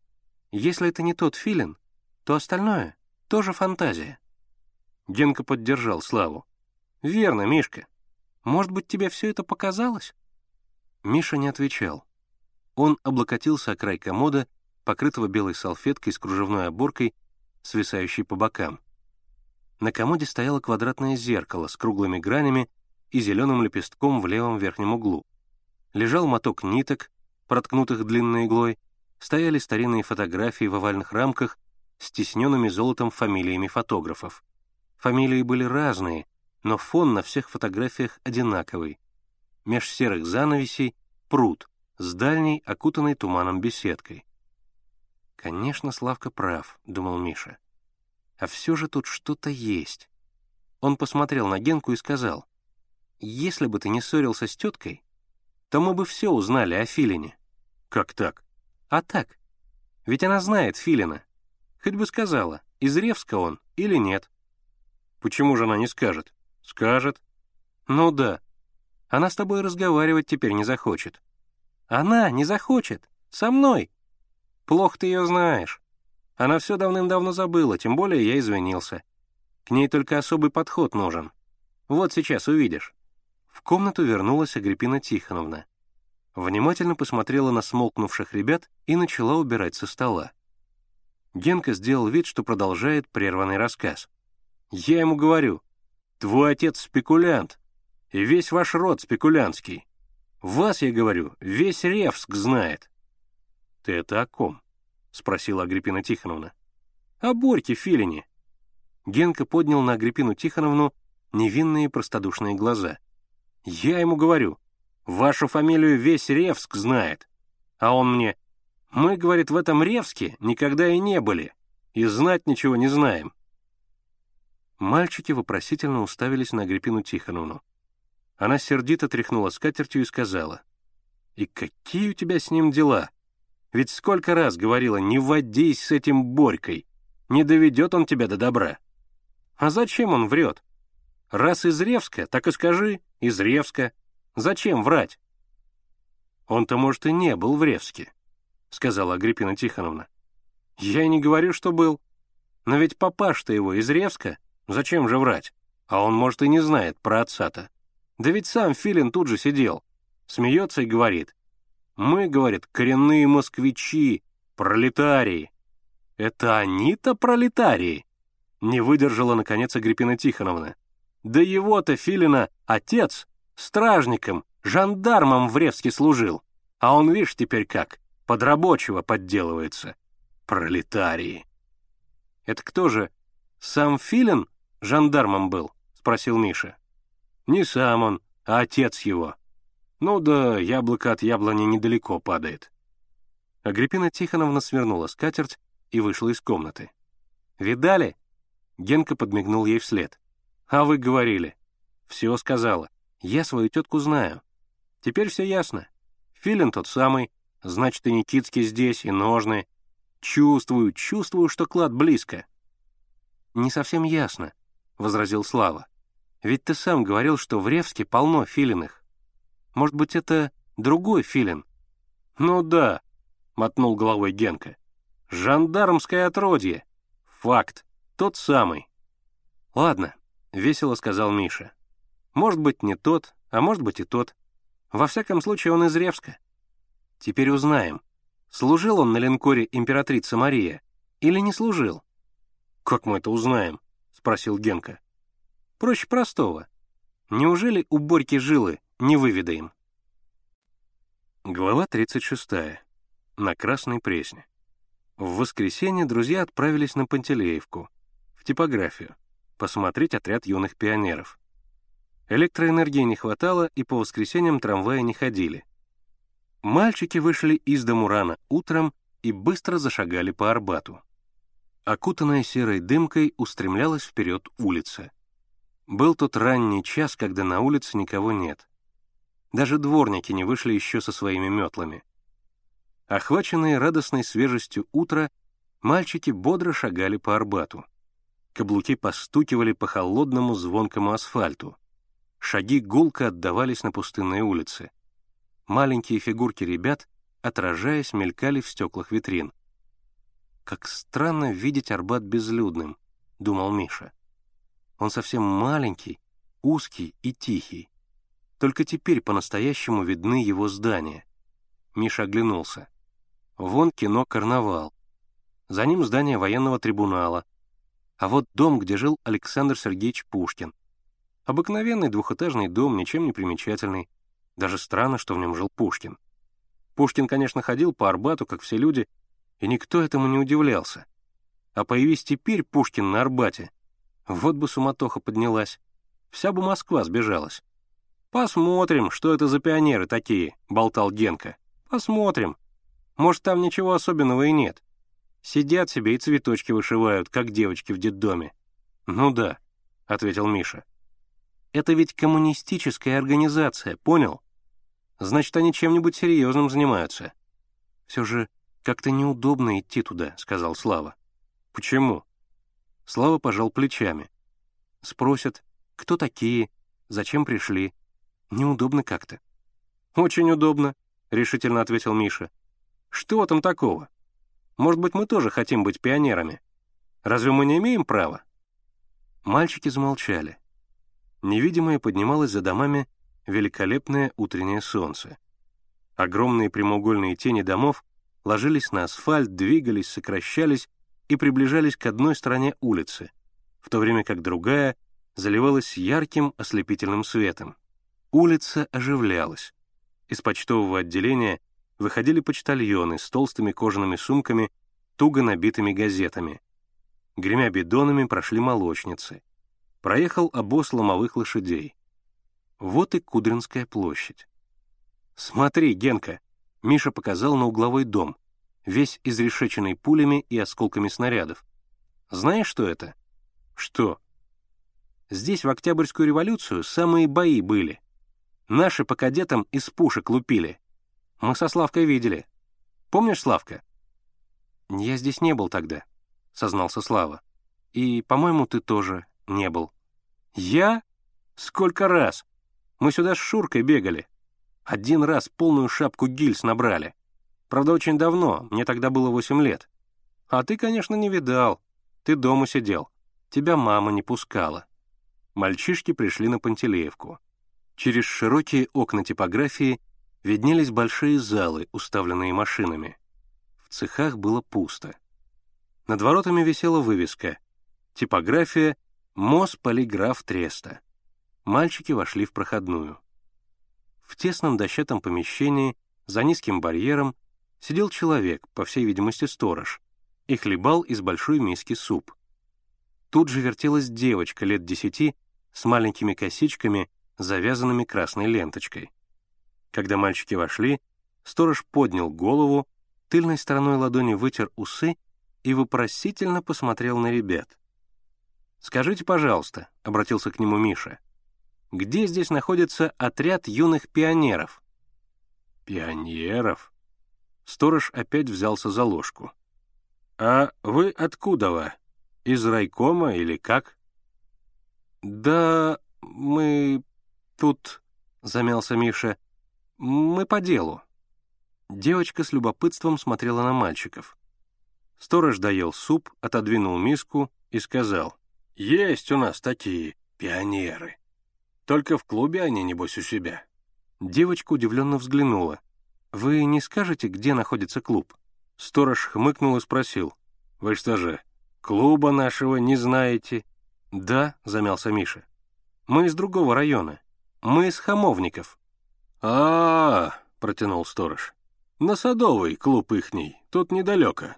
если это не тот Филин, то остальное — тоже фантазия». Генка поддержал Славу. «Верно, Мишка. Может быть, тебе все это показалось?» Миша не отвечал. Он облокотился о край комода, покрытого белой салфеткой с кружевной оборкой, свисающей по бокам. На комоде стояло квадратное зеркало с круглыми гранями и зеленым лепестком в левом верхнем углу. Лежал моток ниток, проткнутых длинной иглой, стояли старинные фотографии в овальных рамках с тисненными золотом фамилиями фотографов. Фамилии были разные, но фон на всех фотографиях одинаковый. Меж серых занавесей — пруд с дальней, окутанной туманом беседкой. «Конечно, Славка прав», — думал Миша. «А все же тут что-то есть». Он посмотрел на Генку и сказал, «Если бы ты не ссорился с теткой, то мы бы все узнали о Филине». «Как так?» «А так. Ведь она знает Филина. Хоть бы сказала, из Ревска он или нет». «Почему же она не скажет?» «Скажет». «Ну да. Она с тобой разговаривать теперь не захочет». «Она не захочет. Со мной. Плохо ты ее знаешь. Она все давным-давно забыла, тем более я извинился. К ней только особый подход нужен. Вот сейчас увидишь». В комнату вернулась Агриппина Тихоновна. Внимательно посмотрела на смолкнувших ребят и начала убирать со стола. Генка сделал вид, что продолжает прерванный рассказ. «Я ему говорю, твой отец спекулянт, и весь ваш род спекулянтский. Вас, я говорю, весь Ревск знает. «Ты это о ком?» — спросила Агриппина Тихоновна. «О Борьке Филине». Генка поднял на Агриппину Тихоновну невинные простодушные глаза. «Я ему говорю, вашу фамилию весь Ревск знает. А он мне, мы, говорит, в этом Ревске никогда и не были, и знать ничего не знаем». Мальчики вопросительно уставились на Агриппину Тихоновну. Она сердито тряхнула скатертью и сказала, «И какие у тебя с ним дела?» Ведь сколько раз говорила, не водись с этим Борькой, не доведет он тебя до добра. А зачем он врет? Раз из Ревска, так и скажи, из Ревска. Зачем врать? Он-то, может, и не был в Ревске, сказала Агриппина Тихоновна. Я и не говорю, что был. Но ведь папаш-то его из Ревска, зачем же врать? А он, может, и не знает про отца-то. Да ведь сам Филин тут же сидел. Смеется и говорит. Мы, говорит, коренные москвичи, пролетарии. Это они-то пролетарии? Не выдержала, наконец, Агриппина Тихоновна. Да его-то, Филина, отец, стражником, жандармом в Ревске служил. А он, видишь, теперь как, под рабочего подделывается. Пролетарии. Это кто же, сам Филин жандармом был? Спросил Миша. Не сам он, а отец его. Ну да, яблоко от яблони недалеко падает. Агриппина Тихоновна свернула скатерть и вышла из комнаты. «Видали?» Генка подмигнул ей вслед. «А вы говорили». «Все сказала. Я свою тетку знаю. Теперь все ясно. Филин тот самый, значит, и Никитский здесь, и ножны. Чувствую, чувствую, что клад близко». «Не совсем ясно», — возразил Слава. «Ведь ты сам говорил, что в Ревске полно филиных. Может быть, это другой филин?» «Ну да», — мотнул головой Генка. «Жандармское отродье. Факт. Тот самый». «Ладно», — весело сказал Миша. «Может быть, не тот, а может быть и тот. Во всяком случае, он из Ревска. Теперь узнаем, служил он на линкоре императрица Мария или не служил?» «Как мы это узнаем?» — спросил Генка. «Проще простого. Неужели у Борьки жилы не выведаем?» Глава 36. На Красной Пресне. В воскресенье друзья отправились на Пантелеевку, в типографию, посмотреть отряд юных пионеров. Электроэнергии не хватало, и по воскресеньям трамваи не ходили. Мальчики вышли из дому рано утром и быстро зашагали по Арбату. Окутанная серой дымкой устремлялась вперед улица. Был тот ранний час, когда на улице никого нет. Даже дворники не вышли еще со своими метлами. Охваченные радостной свежестью утра, мальчики бодро шагали по Арбату. Каблуки постукивали по холодному звонкому асфальту. Шаги гулко отдавались на пустынной улице. Маленькие фигурки ребят, отражаясь, мелькали в стеклах витрин. «Как странно видеть Арбат безлюдным», — думал Миша. «Он совсем маленький, узкий и тихий. Только теперь по-настоящему видны его здания. Миша оглянулся. Вон кино «Карнавал». За ним здание военного трибунала. А вот дом, где жил Александр Сергеевич Пушкин. Обыкновенный двухэтажный дом, ничем не примечательный. Даже странно, что в нем жил Пушкин. Пушкин, конечно, ходил по Арбату, как все люди, и никто этому не удивлялся. А появись теперь Пушкин на Арбате, вот бы суматоха поднялась. Вся бы Москва сбежалась. «Посмотрим, что это за пионеры такие», — болтал Генка. «Посмотрим. Может, там ничего особенного и нет. Сидят себе и цветочки вышивают, как девочки в детдоме». «Ну да», — ответил Миша. «Это ведь коммунистическая организация, понял? Значит, они чем-нибудь серьезным занимаются». «Все же как-то неудобно идти туда», — сказал Слава. «Почему?» Слава пожал плечами. Спросят, кто такие, зачем пришли. Неудобно как-то». «Очень удобно», — решительно ответил Миша. «Что там такого? Может быть, мы тоже хотим быть пионерами? Разве мы не имеем права?» Мальчики замолчали. Невидимое поднималось за домами великолепное утреннее солнце. Огромные прямоугольные тени домов ложились на асфальт, двигались, сокращались и приближались к одной стороне улицы, в то время как другая заливалась ярким ослепительным светом. Улица оживлялась. Из почтового отделения выходили почтальоны с толстыми кожаными сумками, туго набитыми газетами. Гремя бидонами прошли молочницы. Проехал обоз ломовых лошадей. Вот и Кудринская площадь. «Смотри, Генка!» — Миша показал на угловой дом, весь изрешеченный пулями и осколками снарядов. «Знаешь, что это?» «Что?» «Здесь в Октябрьскую революцию самые бои были. Наши по кадетам из пушек лупили. Мы со Славкой видели. Помнишь, Славка?» «Я здесь не был тогда», — сознался Слава. «И, по-моему, ты тоже не был». «Я? Сколько раз? Мы сюда с Шуркой бегали. Один раз полную шапку гильз набрали. Правда, очень давно, мне тогда было восемь лет. А ты, конечно, не видал. Ты дома сидел. Тебя мама не пускала». Мальчишки пришли на Пантелеевку. Через широкие окна типографии виднелись большие залы, уставленные машинами. В цехах было пусто. Над воротами висела вывеска «Типография МОЗ Полиграф Треста». Мальчики вошли в проходную. В тесном дощатом помещении, за низким барьером, сидел человек, по всей видимости сторож, и хлебал из большой миски суп. Тут же вертелась девочка лет десяти с маленькими косичками, завязанными красной ленточкой. Когда мальчики вошли, сторож поднял голову, тыльной стороной ладони вытер усы и вопросительно посмотрел на ребят. «Скажите, пожалуйста», — обратился к нему Миша, «где здесь находится отряд юных пионеров?» «Пионеров?» Сторож опять взялся за ложку. «А вы откуда вы? Из райкома или как?» «Да мы тут...» — замялся Миша. «Мы по делу». Девочка с любопытством смотрела на мальчиков. Сторож доел суп, отодвинул миску и сказал, «Есть у нас такие пионеры. Только в клубе они, небось, у себя». Девочка удивленно взглянула. «Вы не скажете, где находится клуб?» Сторож хмыкнул и спросил, «Вы что же, клуба нашего не знаете?» «Да», — замялся Миша. «Мы из другого района. Мы из Хамовников». «А-а-а», протянул сторож. «На Садовый клуб ихний, тут недалеко».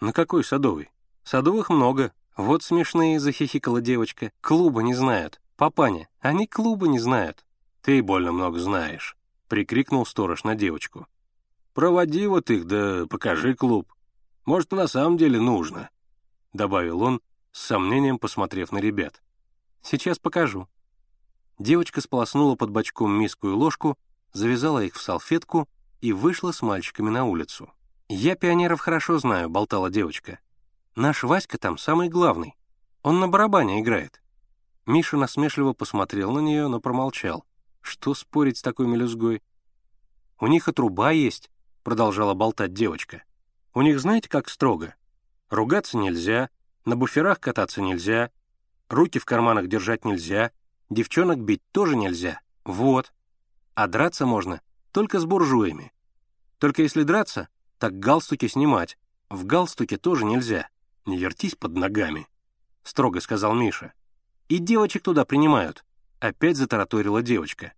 «На какой Садовый? Садовых много. Вот смешные», — захихикала девочка. «Клуба не знают. Папаня, они клуба не знают». «Ты больно много знаешь», — прикрикнул сторож на девочку. «Проводи вот их, да покажи клуб. Может, на самом деле нужно», — добавил он, с сомнением посмотрев на ребят. «Сейчас покажу». Девочка сполоснула под бочком миску и ложку, завязала их в салфетку и вышла с мальчиками на улицу. «Я пионеров хорошо знаю», — болтала девочка. «Наш Васька там самый главный. Он на барабане играет». Миша насмешливо посмотрел на нее, но промолчал. Что спорить с такой мелюзгой? «У них и труба есть», — продолжала болтать девочка. «У них знаете, как строго? Ругаться нельзя, на буферах кататься нельзя, руки в карманах держать нельзя, девчонок бить тоже нельзя. Вот. А драться можно только с буржуями. Только если драться, так галстуки снимать. В галстуке тоже нельзя. Не вертись под ногами», — строго сказал Миша. «И девочек туда принимают», — опять затараторила девочка.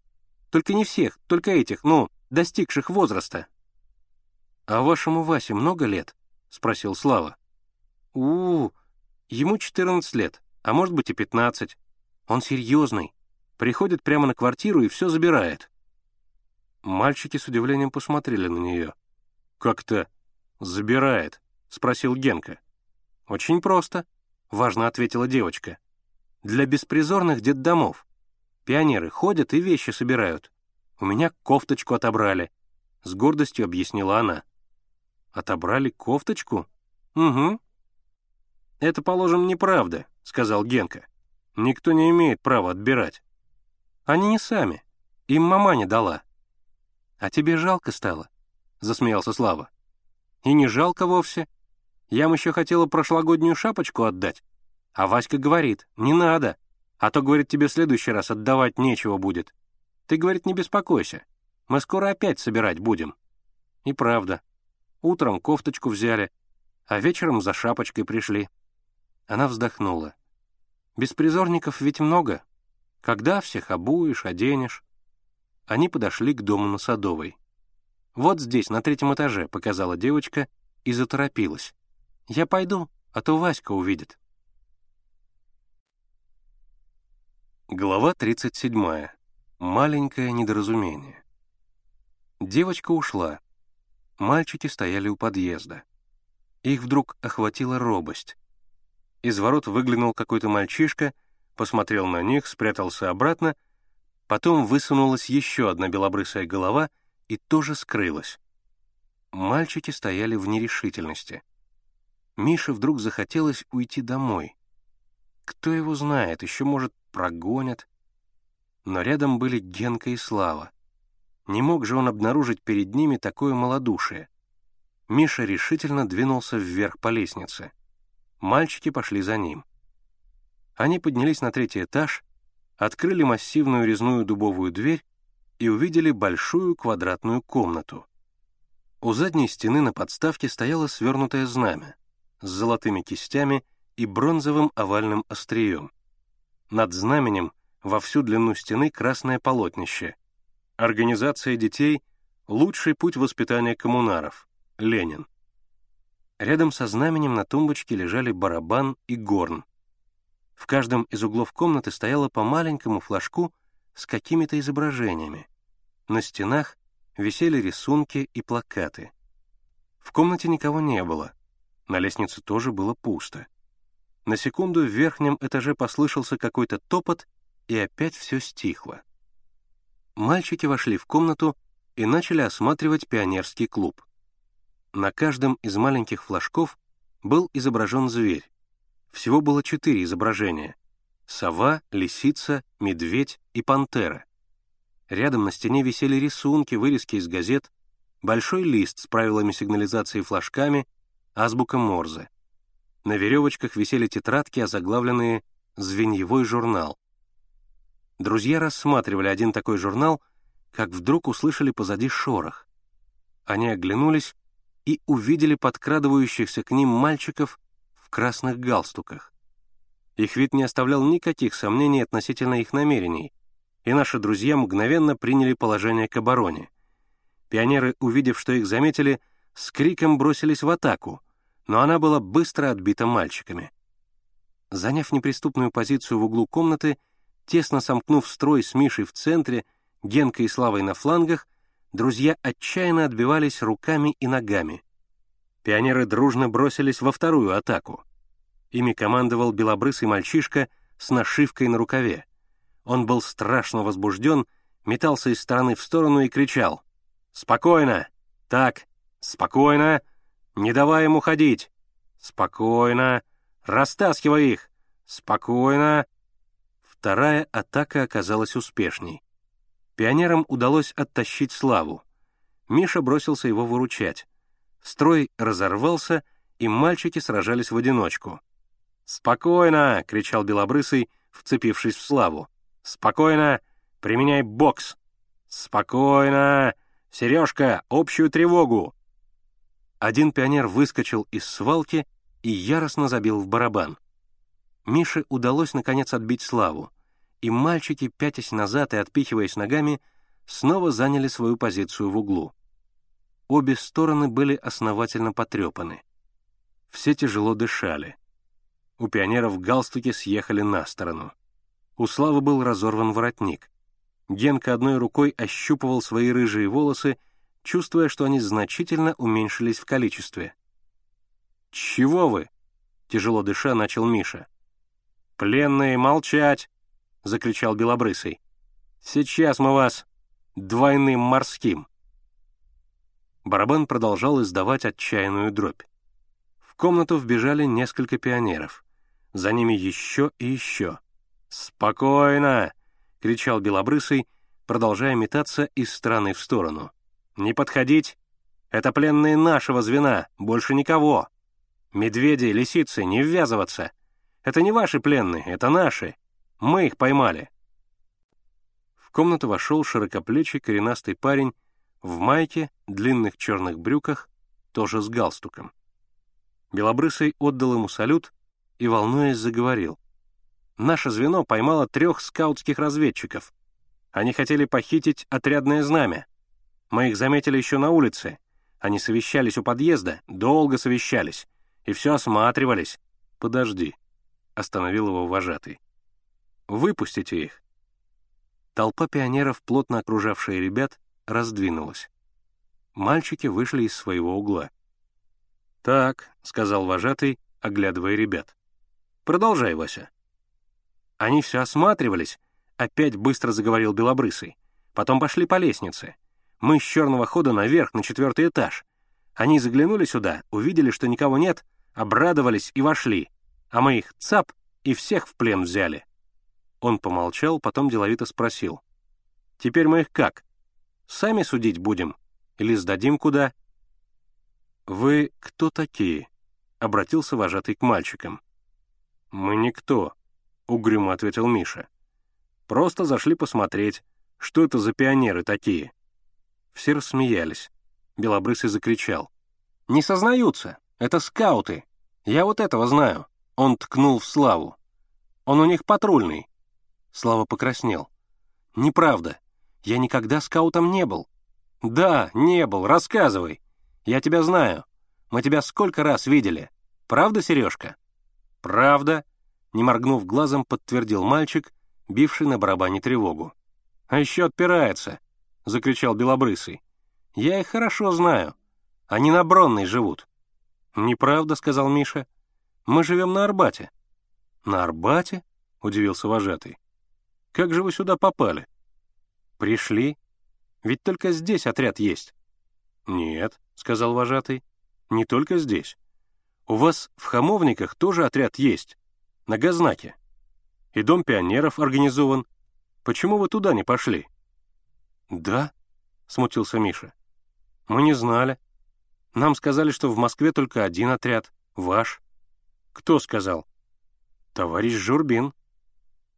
«Только не всех, только этих, ну, достигших возраста». «А вашему Васе много лет?» — спросил Слава. у, -у, ему 14 лет, а может быть и 15. Он серьезный. Приходит прямо на квартиру и все забирает». Мальчики с удивлением посмотрели на нее. «Как-то забирает?» — спросил Генка. «Очень просто», — важно ответила девочка. «Для беспризорных детдомов. Пионеры ходят и вещи собирают. У меня кофточку отобрали», — с гордостью объяснила она. «Отобрали кофточку?» «Угу». «Это, положим, неправда», — сказал Генка. «Никто не имеет права отбирать». «Они не сами. Им мама не дала». «А тебе жалко стало?» засмеялся Слава. «И не жалко вовсе. Я им еще хотела прошлогоднюю шапочку отдать. А Васька говорит, не надо, а то, говорит, тебе в следующий раз отдавать нечего будет. Ты, говорит, не беспокойся, мы скоро опять собирать будем». И правда. Утром кофточку взяли, а вечером за шапочкой пришли. Она вздохнула. «Беспризорников ведь много. Когда всех обуешь, оденешь?» Они подошли к дому на Садовой. «Вот здесь, на третьем этаже», — показала девочка и заторопилась. «Я пойду, а то Васька увидит». Глава 37. Маленькое недоразумение. Девочка ушла. Мальчики стояли у подъезда. Их вдруг охватила робость. Из ворот выглянул какой-то мальчишка, посмотрел на них, спрятался обратно, потом высунулась еще одна белобрысая голова — и тоже скрылась. Мальчики стояли в нерешительности. Мише вдруг захотелось уйти домой. Кто его знает, еще, может, прогонят. Но рядом были Генка и Слава. Не мог же он обнаружить перед ними такое малодушие. Миша решительно двинулся вверх по лестнице. Мальчики пошли за ним. Они поднялись на третий этаж, открыли массивную резную дубовую дверь и увидели большую квадратную комнату. У задней стены на подставке стояло свернутое знамя с золотыми кистями и бронзовым овальным острием. Над знаменем во всю длину стены красное полотнище. Организация детей — лучший путь воспитания коммунаров. Ленин. Рядом со знаменем на тумбочке лежали барабан и горн. В каждом из углов комнаты стояло по маленькому флажку с какими-то изображениями. На стенах висели рисунки и плакаты. В комнате никого не было. На лестнице тоже было пусто. На секунду в верхнем этаже послышался какой-то топот, и опять все стихло. Мальчики вошли в комнату и начали осматривать пионерский клуб. На каждом из маленьких флажков был изображен зверь. Всего было четыре изображения — сова, лисица, медведь и пантера. Рядом на стене висели рисунки, вырезки из газет, большой лист с правилами сигнализации флажками, азбука Морзе. На веревочках висели тетрадки, озаглавленные «Звеньевой журнал». Друзья рассматривали один такой журнал, как вдруг услышали позади шорох. Они оглянулись и увидели подкрадывающихся к ним мальчиков красных галстуках. Их вид не оставлял никаких сомнений относительно их намерений, и наши друзья мгновенно приняли положение к обороне. Пионеры, увидев, что их заметили, с криком бросились в атаку, но она была быстро отбита мальчиками. Заняв неприступную позицию в углу комнаты, тесно сомкнув строй с Мишей в центре, Генкой и Славой на флангах, друзья отчаянно отбивались руками и ногами. Пионеры дружно бросились во вторую атаку. Ими командовал белобрысый мальчишка с нашивкой на рукаве. Он был страшно возбужден, метался из стороны в сторону и кричал. «Спокойно! Так, спокойно! Не давай ему ходить! Спокойно! Растаскивай их! Спокойно!» Вторая атака оказалась успешней. Пионерам удалось оттащить Славу. Миша бросился его выручать. Строй разорвался, и мальчики сражались в одиночку. «Спокойно!» — кричал Белобрысый, вцепившись в Славу. «Спокойно! Применяй бокс! Спокойно! Сережка, общую тревогу!» Один пионер выскочил из свалки и яростно забил в барабан. Мише удалось, наконец, отбить Славу, и мальчики, пятясь назад и отпихиваясь ногами, снова заняли свою позицию в углу. Обе стороны были основательно потрепаны. Все тяжело дышали. У пионеров галстуки съехали на сторону. У Славы был разорван воротник. Генка одной рукой ощупывал свои рыжие волосы, чувствуя, что они значительно уменьшились в количестве. «Чего вы?» — тяжело дыша начал Миша. «Пленные, молчать!» — закричал Белобрысый. «Сейчас мы вас двойным морским!» Барабан продолжал издавать отчаянную дробь. В комнату вбежали несколько пионеров. За ними еще и еще. «Спокойно!» — кричал Белобрысый, продолжая метаться из стороны в сторону. «Не подходить! Это пленные нашего звена, больше никого! Медведи, лисицы, не ввязываться! Это не ваши пленные, это наши! Мы их поймали!» В комнату вошел широкоплечий коренастый парень в майке, длинных черных брюках, тоже с галстуком. Белобрысый отдал ему салют и, волнуясь, заговорил. «Наше звено поймало трех скаутских разведчиков. Они хотели похитить отрядное знамя. Мы их заметили еще на улице. Они совещались у подъезда, долго совещались, и все осматривались. Подожди», — остановил его вожатый. «Выпустите их». Толпа пионеров, плотно окружавшая ребят, раздвинулась. Мальчики вышли из своего угла. «Так», — сказал вожатый, оглядывая ребят. «Продолжай, Вася». Они все осматривались, опять быстро заговорил Белобрысый. Потом пошли по лестнице. Мы с черного хода наверх, на четвертый этаж. Они заглянули сюда, увидели, что никого нет, обрадовались и вошли. А мы их цап и всех в плен взяли. Он помолчал, потом деловито спросил. «Теперь мы их как? Сами судить будем? Или сдадим куда?» «Вы кто такие?» — обратился вожатый к мальчикам. «Мы никто», — угрюмо ответил Миша. Просто зашли посмотреть, что это за пионеры такие». Все рассмеялись. Белобрысый закричал. «Не сознаются! Это скауты! Я вот этого знаю!» Он ткнул в Славу. «Он у них патрульный!» Слава покраснел. «Неправда. Я никогда скаутом не был». «Да, не был. Рассказывай. Я тебя знаю. Мы тебя сколько раз видели. Правда, Сережка?» «Правда», — не моргнув глазом, подтвердил мальчик, бивший на барабане тревогу. «А еще отпирается», — закричал Белобрысый. «Я их хорошо знаю. Они на Бронной живут». «Неправда», — сказал Миша. «Мы живем на Арбате». «На Арбате?» — удивился вожатый. «Как же вы сюда попали?» «Пришли. Ведь только здесь отряд есть». «Нет», — сказал вожатый, — «не только здесь. У вас в Хамовниках тоже отряд есть, на Газнаке. И Дом пионеров организован. Почему вы туда не пошли?» «Да», — смутился Миша. «Мы не знали. Нам сказали, что в Москве только один отряд, ваш». «Кто сказал?» «Товарищ Журбин».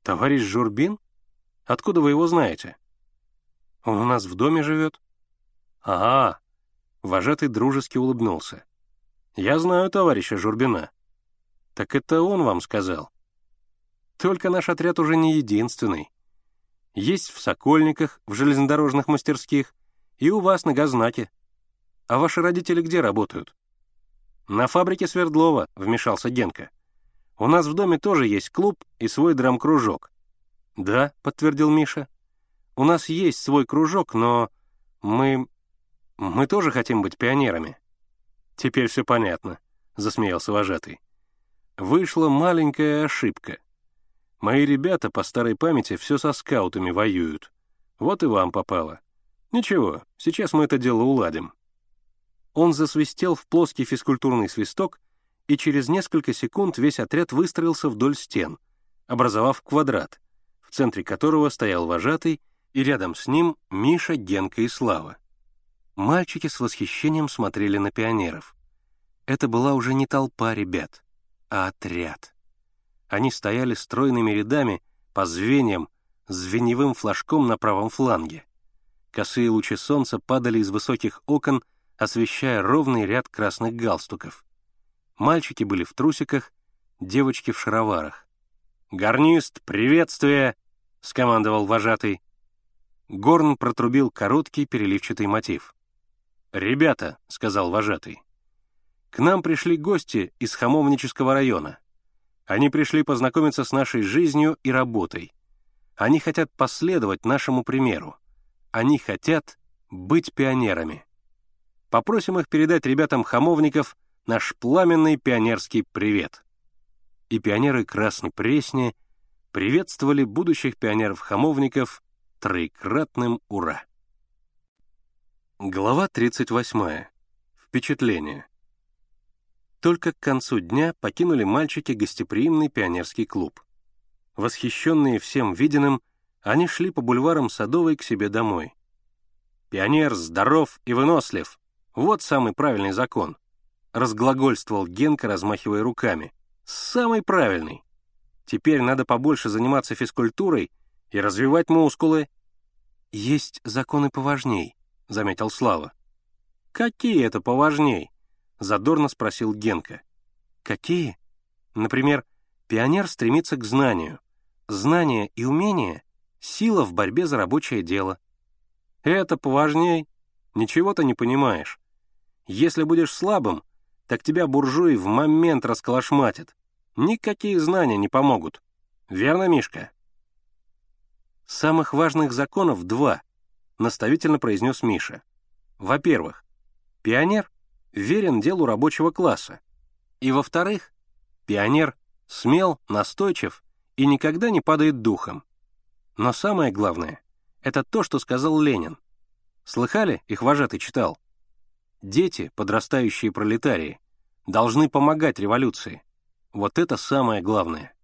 «Товарищ Журбин? Откуда вы его знаете?» «Он у нас в доме живет». «А, Вожатый дружески улыбнулся. «Я знаю товарища Журбина». «Так это он вам сказал?» «Только наш отряд уже не единственный. Есть в Сокольниках, в железнодорожных мастерских и у вас на Газнаке. А ваши родители где работают?» «На фабрике Свердлова», — вмешался Генка. «У нас в доме тоже есть клуб и свой драм-кружок». «Да», — подтвердил Миша. «У нас есть свой кружок, но мы мы тоже хотим быть пионерами». «Теперь все понятно», — засмеялся вожатый. «Вышла маленькая ошибка. Мои ребята по старой памяти все со скаутами воюют. Вот и вам попало. Ничего, сейчас мы это дело уладим». Он засвистел в плоский физкультурный свисток, и через несколько секунд весь отряд выстроился вдоль стен, образовав квадрат, в центре которого стоял вожатый, и рядом с ним Миша, Генка и Слава. Мальчики с восхищением смотрели на пионеров. Это была уже не толпа ребят, а отряд. Они стояли стройными рядами по звеньям с звеневым флажком на правом фланге. Косые лучи солнца падали из высоких окон, освещая ровный ряд красных галстуков. Мальчики были в трусиках, девочки в шароварах. «Гарнист, приветствие!» — скомандовал вожатый. Горн протрубил короткий переливчатый мотив. «Ребята», — сказал вожатый, — «к нам пришли гости из Хамовнического района. Они пришли познакомиться с нашей жизнью и работой. Они хотят последовать нашему примеру. Они хотят быть пионерами. Попросим их передать ребятам хамовников наш пламенный пионерский привет». И пионеры Красной Пресни приветствовали будущих пионеров-хамовников троекратным «Ура!». Глава 38. Впечатление. Только к концу дня покинули мальчики гостеприимный пионерский клуб. Восхищенные всем виденным, они шли по бульварам Садовой к себе домой. «Пионер здоров и вынослив! Вот самый правильный закон!» разглагольствовал Генка, размахивая руками. «Самый правильный! Теперь надо побольше заниматься физкультурой и развивать мускулы». «Есть законы поважней», — заметил Слава. «Какие это поважней?» — задорно спросил Генка. «Какие? Например, пионер стремится к знанию. Знание и умение — сила в борьбе за рабочее дело. Это поважней? Ничего ты не понимаешь. Если будешь слабым, так тебя буржуи в момент расколошматят. Никакие знания не помогут. Верно, Мишка?» Самых важных законов два —— наставительно произнес Миша. «Во-первых, пионер верен делу рабочего класса. И во-вторых, пионер смел, настойчив и никогда не падает духом. Но самое главное — это то, что сказал Ленин. Слыхали, их вожатый читал? Дети, подрастающие пролетарии, должны помогать революции. Вот это самое главное.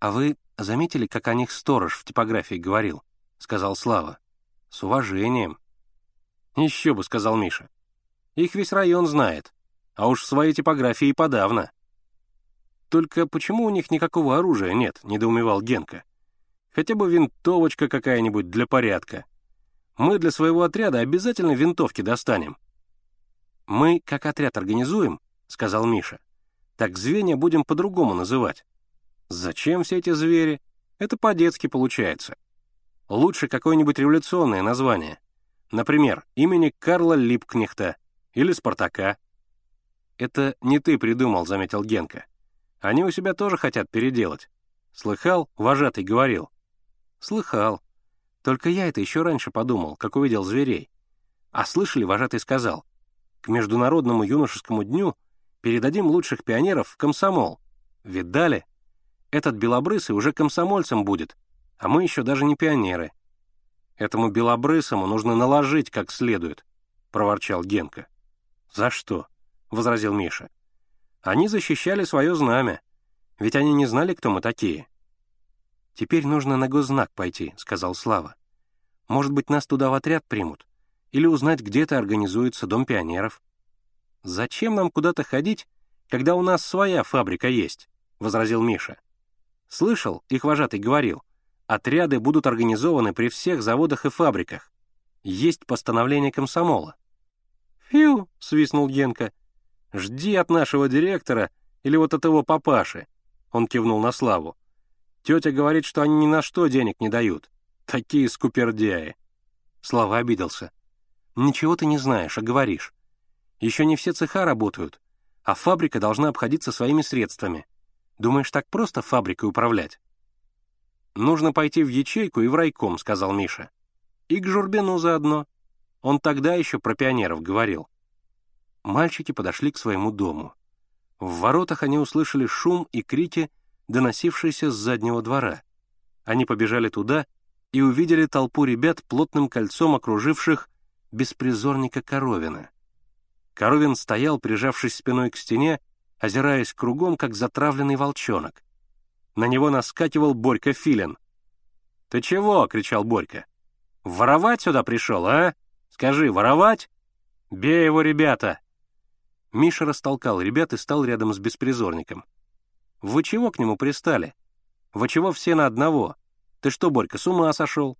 «А вы заметили, как о них сторож в типографии говорил?» — сказал Слава. С уважением. Еще бы, сказал Миша. Их весь район знает, а уж в своей типографии подавно. Только почему у них никакого оружия нет, недоумевал Генка. Хотя бы винтовочка какая-нибудь для порядка. Мы для своего отряда обязательно винтовки достанем. «Мы, как отряд, организуем», — сказал Миша. «Так звенья будем по-другому называть». «Зачем все эти звери? Это по-детски получается. Лучше какое-нибудь революционное название. Например, имени Карла Липкнехта или Спартака». «Это не ты придумал», — заметил Генка. «Они у себя тоже хотят переделать. Слыхал, вожатый говорил?» «Слыхал. Только я это еще раньше подумал, как увидел зверей. А слышали, вожатый сказал, к Международному юношескому дню передадим лучших пионеров в комсомол. Видали? Этот белобрысый уже комсомольцем будет, а мы еще даже не пионеры. Этому белобрысому нужно наложить как следует, проворчал Генка. За что? возразил Миша. Они защищали свое знамя, ведь они не знали, кто мы такие. Теперь нужно на госзнак пойти, сказал Слава. Может быть, нас туда в отряд примут? или узнать, где-то организуется Дом пионеров. «Зачем нам куда-то ходить, когда у нас своя фабрика есть?» — возразил Миша. «Слышал, их вожатый говорил, отряды будут организованы при всех заводах и фабриках. Есть постановление комсомола». «Фью!» — свистнул Генка. «Жди от нашего директора или вот от его папаши», — он кивнул на Славу. «Тетя говорит, что они ни на что денег не дают. Такие скупердяи». Слава обиделся. Ничего ты не знаешь, а говоришь. Еще не все цеха работают, а фабрика должна обходиться своими средствами. Думаешь, так просто фабрикой управлять? Нужно пойти в ячейку и в райком, сказал Миша. И к Журбину заодно. Он тогда еще про пионеров говорил. Мальчики подошли к своему дому. В воротах они услышали шум и крики, доносившиеся с заднего двора. Они побежали туда и увидели толпу ребят, плотным кольцом окруживших беспризорника Коровина. Коровин стоял, прижавшись спиной к стене, озираясь кругом, как затравленный волчонок. На него наскакивал Борька Филин. «Ты чего?» — кричал Борька. «Воровать сюда пришел, а? Скажи, воровать? Бей его, ребята!» Миша растолкал ребят и стал рядом с беспризорником. «Вы чего к нему пристали? Вы чего все на одного? Ты что, Борька, с ума сошел?»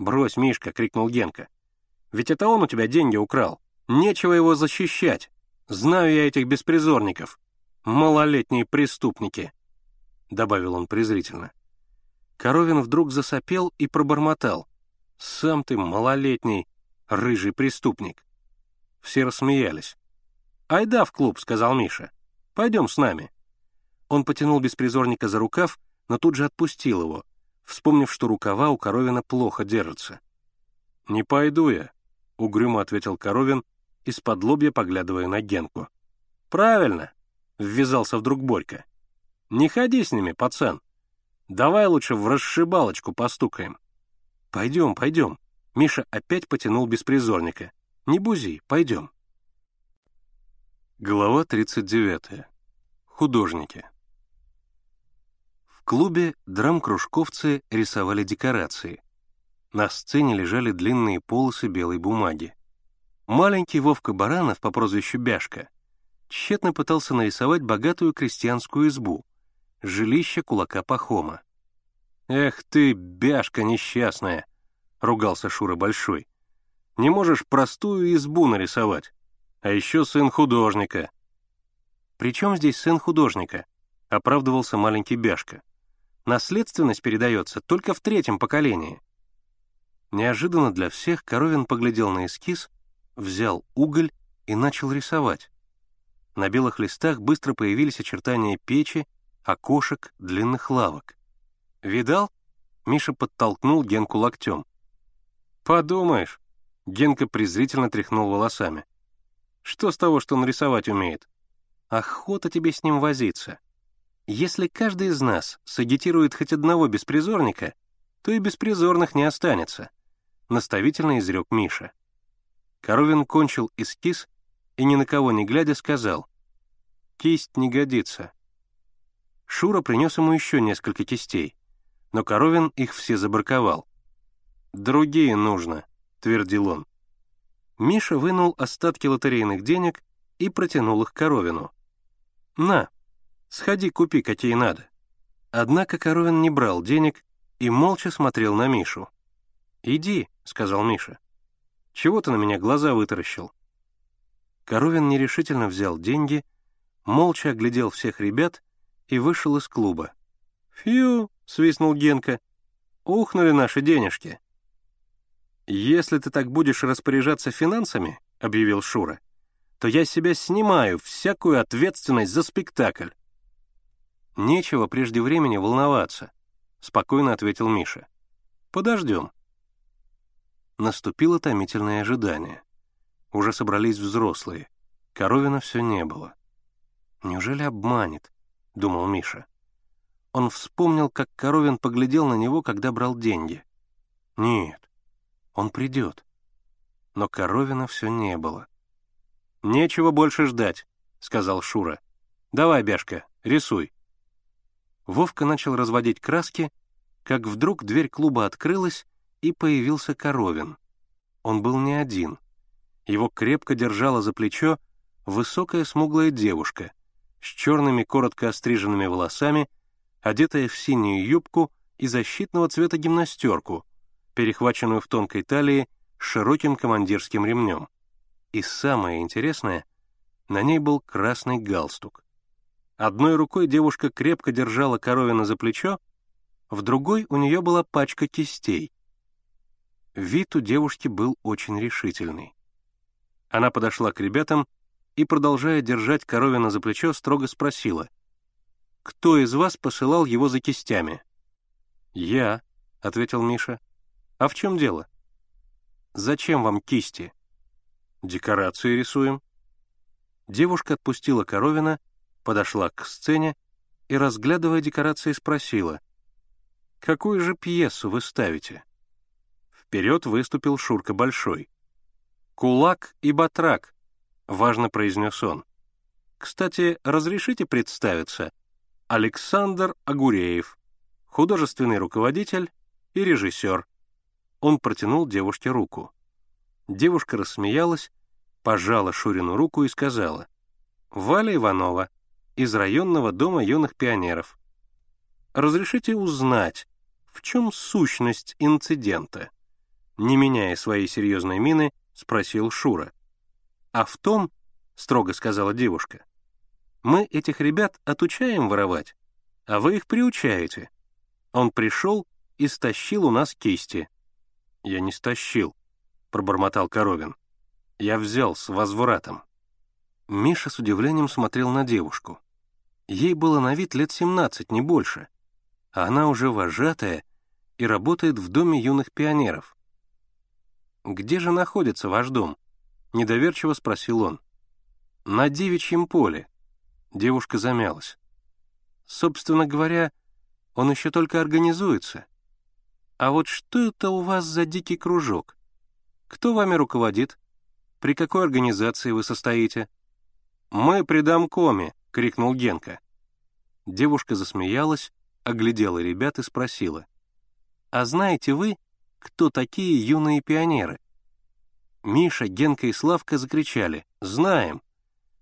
«Брось, Мишка!» — крикнул Генка. Ведь это он у тебя деньги украл. Нечего его защищать. Знаю я этих беспризорников. Малолетние преступники», — добавил он презрительно. Коровин вдруг засопел и пробормотал. «Сам ты малолетний, рыжий преступник». Все рассмеялись. «Айда в клуб», — сказал Миша. «Пойдем с нами». Он потянул беспризорника за рукав, но тут же отпустил его, вспомнив, что рукава у Коровина плохо держатся. «Не пойду я», — угрюмо ответил Коровин, из-под лобья поглядывая на Генку. «Правильно», — ввязался вдруг Борька. «Не ходи с ними, пацан. Давай лучше в расшибалочку постукаем». «Пойдем, пойдем». Миша опять потянул беспризорника. «Не бузи, пойдем». Глава 39. Художники. В клубе драм-кружковцы рисовали декорации — на сцене лежали длинные полосы белой бумаги. Маленький Вовка Баранов по прозвищу Бяшка тщетно пытался нарисовать богатую крестьянскую избу, жилище кулака Пахома. «Эх ты, Бяшка несчастная!» — ругался Шура Большой. «Не можешь простую избу нарисовать, а еще сын художника». «При чем здесь сын художника?» — оправдывался маленький Бяшка. «Наследственность передается только в третьем поколении». Неожиданно для всех Коровин поглядел на эскиз, взял уголь и начал рисовать. На белых листах быстро появились очертания печи, окошек, длинных лавок. «Видал?» — Миша подтолкнул Генку локтем. «Подумаешь!» — Генка презрительно тряхнул волосами. «Что с того, что он рисовать умеет? Охота тебе с ним возиться. Если каждый из нас сагитирует хоть одного беспризорника, то и беспризорных не останется» наставительно изрек Миша. Коровин кончил эскиз и, ни на кого не глядя, сказал, «Кисть не годится». Шура принес ему еще несколько кистей, но Коровин их все забраковал. «Другие нужно», — твердил он. Миша вынул остатки лотерейных денег и протянул их Коровину. «На, сходи купи, какие надо». Однако Коровин не брал денег и молча смотрел на Мишу. «Иди», — сказал Миша. «Чего ты на меня глаза вытаращил?» Коровин нерешительно взял деньги, молча оглядел всех ребят и вышел из клуба. «Фью!» — свистнул Генка. «Ухнули наши денежки». «Если ты так будешь распоряжаться финансами», — объявил Шура, «то я себя снимаю всякую ответственность за спектакль». «Нечего прежде времени волноваться», — спокойно ответил Миша. «Подождем». Наступило томительное ожидание. Уже собрались взрослые. Коровина все не было. «Неужели обманет?» — думал Миша. Он вспомнил, как Коровин поглядел на него, когда брал деньги. «Нет, он придет». Но Коровина все не было. «Нечего больше ждать», — сказал Шура. «Давай, Бяшка, рисуй». Вовка начал разводить краски, как вдруг дверь клуба открылась, и появился Коровин. Он был не один. Его крепко держала за плечо высокая смуглая девушка с черными коротко остриженными волосами, одетая в синюю юбку и защитного цвета гимнастерку, перехваченную в тонкой талии широким командирским ремнем. И самое интересное, на ней был красный галстук. Одной рукой девушка крепко держала коровина за плечо, в другой у нее была пачка кистей. Вид у девушки был очень решительный. Она подошла к ребятам и, продолжая держать коровина за плечо, строго спросила, «Кто из вас посылал его за кистями?» «Я», — ответил Миша. «А в чем дело?» «Зачем вам кисти?» «Декорации рисуем». Девушка отпустила коровина, подошла к сцене и, разглядывая декорации, спросила, «Какую же пьесу вы ставите?» Вперед выступил Шурка Большой. «Кулак и батрак», — важно произнес он. «Кстати, разрешите представиться? Александр Агуреев, художественный руководитель и режиссер». Он протянул девушке руку. Девушка рассмеялась, пожала Шурину руку и сказала, «Валя Иванова, из районного дома юных пионеров. Разрешите узнать, в чем сущность инцидента?» не меняя своей серьезной мины, спросил Шура. «А в том, — строго сказала девушка, — мы этих ребят отучаем воровать, а вы их приучаете. Он пришел и стащил у нас кисти». «Я не стащил», — пробормотал Коровин. «Я взял с возвратом». Миша с удивлением смотрел на девушку. Ей было на вид лет 17, не больше, а она уже вожатая и работает в Доме юных пионеров. «Где же находится ваш дом?» — недоверчиво спросил он. «На девичьем поле». Девушка замялась. «Собственно говоря, он еще только организуется. А вот что это у вас за дикий кружок? Кто вами руководит? При какой организации вы состоите?» «Мы при домкоме», — крикнул Генка. Девушка засмеялась, оглядела ребят и спросила. «А знаете вы, кто такие юные пионеры. Миша, Генка и Славка закричали «Знаем!»,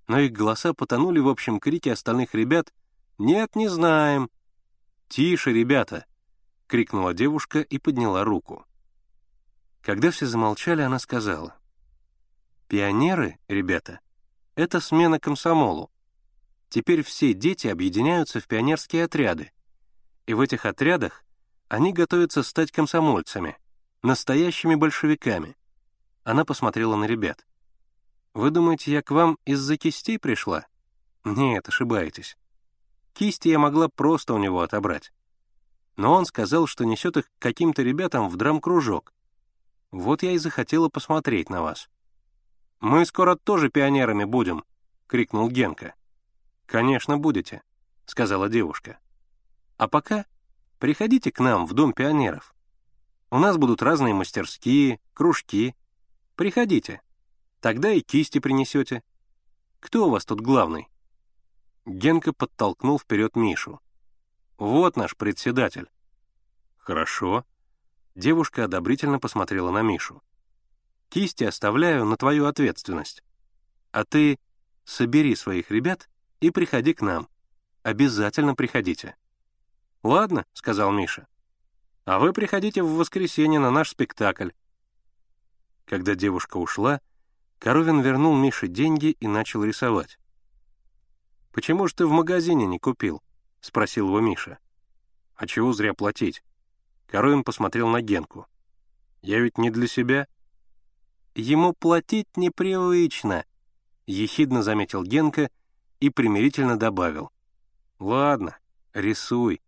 но их голоса потонули в общем крике остальных ребят «Нет, не знаем!». «Тише, ребята!» — крикнула девушка и подняла руку. Когда все замолчали, она сказала «Пионеры, ребята, это смена комсомолу. Теперь все дети объединяются в пионерские отряды, и в этих отрядах они готовятся стать комсомольцами настоящими большевиками. Она посмотрела на ребят. «Вы думаете, я к вам из-за кистей пришла?» «Нет, ошибаетесь. Кисти я могла просто у него отобрать. Но он сказал, что несет их к каким-то ребятам в драм-кружок. Вот я и захотела посмотреть на вас». «Мы скоро тоже пионерами будем», — крикнул Генка. «Конечно, будете», — сказала девушка. «А пока приходите к нам в Дом пионеров. У нас будут разные мастерские, кружки. Приходите. Тогда и кисти принесете. Кто у вас тут главный?» Генка подтолкнул вперед Мишу. «Вот наш председатель». «Хорошо». Девушка одобрительно посмотрела на Мишу. «Кисти оставляю на твою ответственность. А ты собери своих ребят и приходи к нам. Обязательно приходите». «Ладно», — сказал Миша. А вы приходите в воскресенье на наш спектакль». Когда девушка ушла, Коровин вернул Мише деньги и начал рисовать. «Почему же ты в магазине не купил?» — спросил его Миша. «А чего зря платить?» Коровин посмотрел на Генку. «Я ведь не для себя». «Ему платить непривычно», — ехидно заметил Генка и примирительно добавил. «Ладно, рисуй.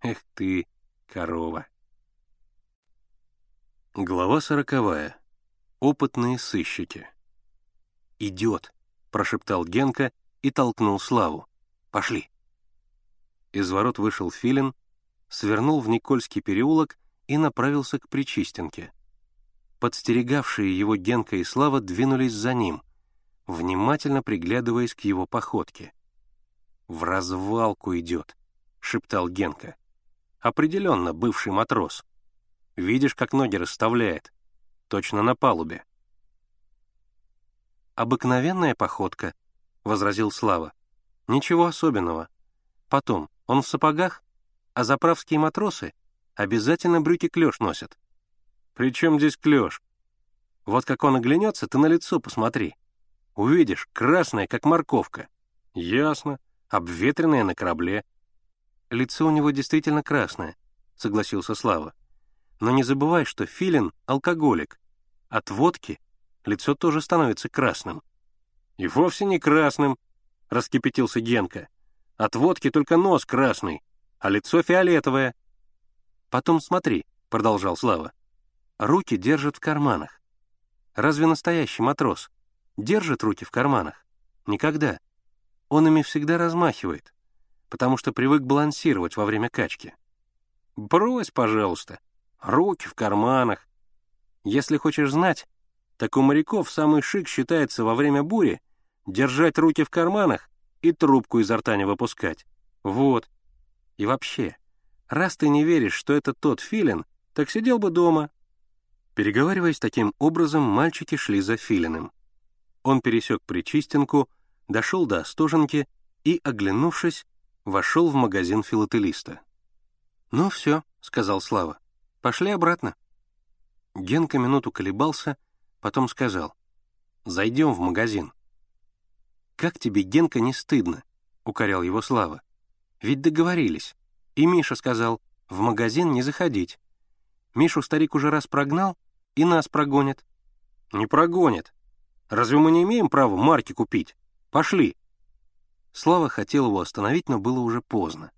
Эх ты, корова». Глава сороковая. Опытные сыщики. «Идет», — прошептал Генка и толкнул Славу. «Пошли». Из ворот вышел Филин, свернул в Никольский переулок и направился к Причистенке. Подстерегавшие его Генка и Слава двинулись за ним, внимательно приглядываясь к его походке. «В развалку идет», — шептал Генка. «Определенно бывший матрос. Видишь, как ноги расставляет. Точно на палубе». «Обыкновенная походка», — возразил Слава. «Ничего особенного. Потом, он в сапогах, а заправские матросы обязательно брюки клеш носят. «При чем здесь клеш? Вот как он оглянется, ты на лицо посмотри. Увидишь, красное, как морковка. Ясно, обветренное на корабле. Лицо у него действительно красное, согласился Слава. Но не забывай, что Филин — алкоголик. От водки лицо тоже становится красным. И вовсе не красным, — раскипятился Генка. От водки только нос красный, а лицо фиолетовое. Потом смотри, — продолжал Слава. Руки держит в карманах. Разве настоящий матрос держит руки в карманах? Никогда. Он ими всегда размахивает, потому что привык балансировать во время качки. Брось, пожалуйста, руки в карманах. Если хочешь знать, так у моряков самый шик считается во время бури держать руки в карманах и трубку изо рта не выпускать. Вот. И вообще, раз ты не веришь, что это тот филин, так сидел бы дома, Переговариваясь таким образом, мальчики шли за Филиным. Он пересек Причистенку, дошел до Остоженки и, оглянувшись, вошел в магазин филателиста. «Ну все», — сказал Слава, — «пошли обратно». Генка минуту колебался, потом сказал, «Зайдем в магазин». «Как тебе, Генка, не стыдно?» — укорял его Слава. «Ведь договорились. И Миша сказал, в магазин не заходить. Мишу старик уже раз прогнал, и нас прогонят». «Не прогонят. Разве мы не имеем права марки купить? Пошли». Слава хотел его остановить, но было уже поздно.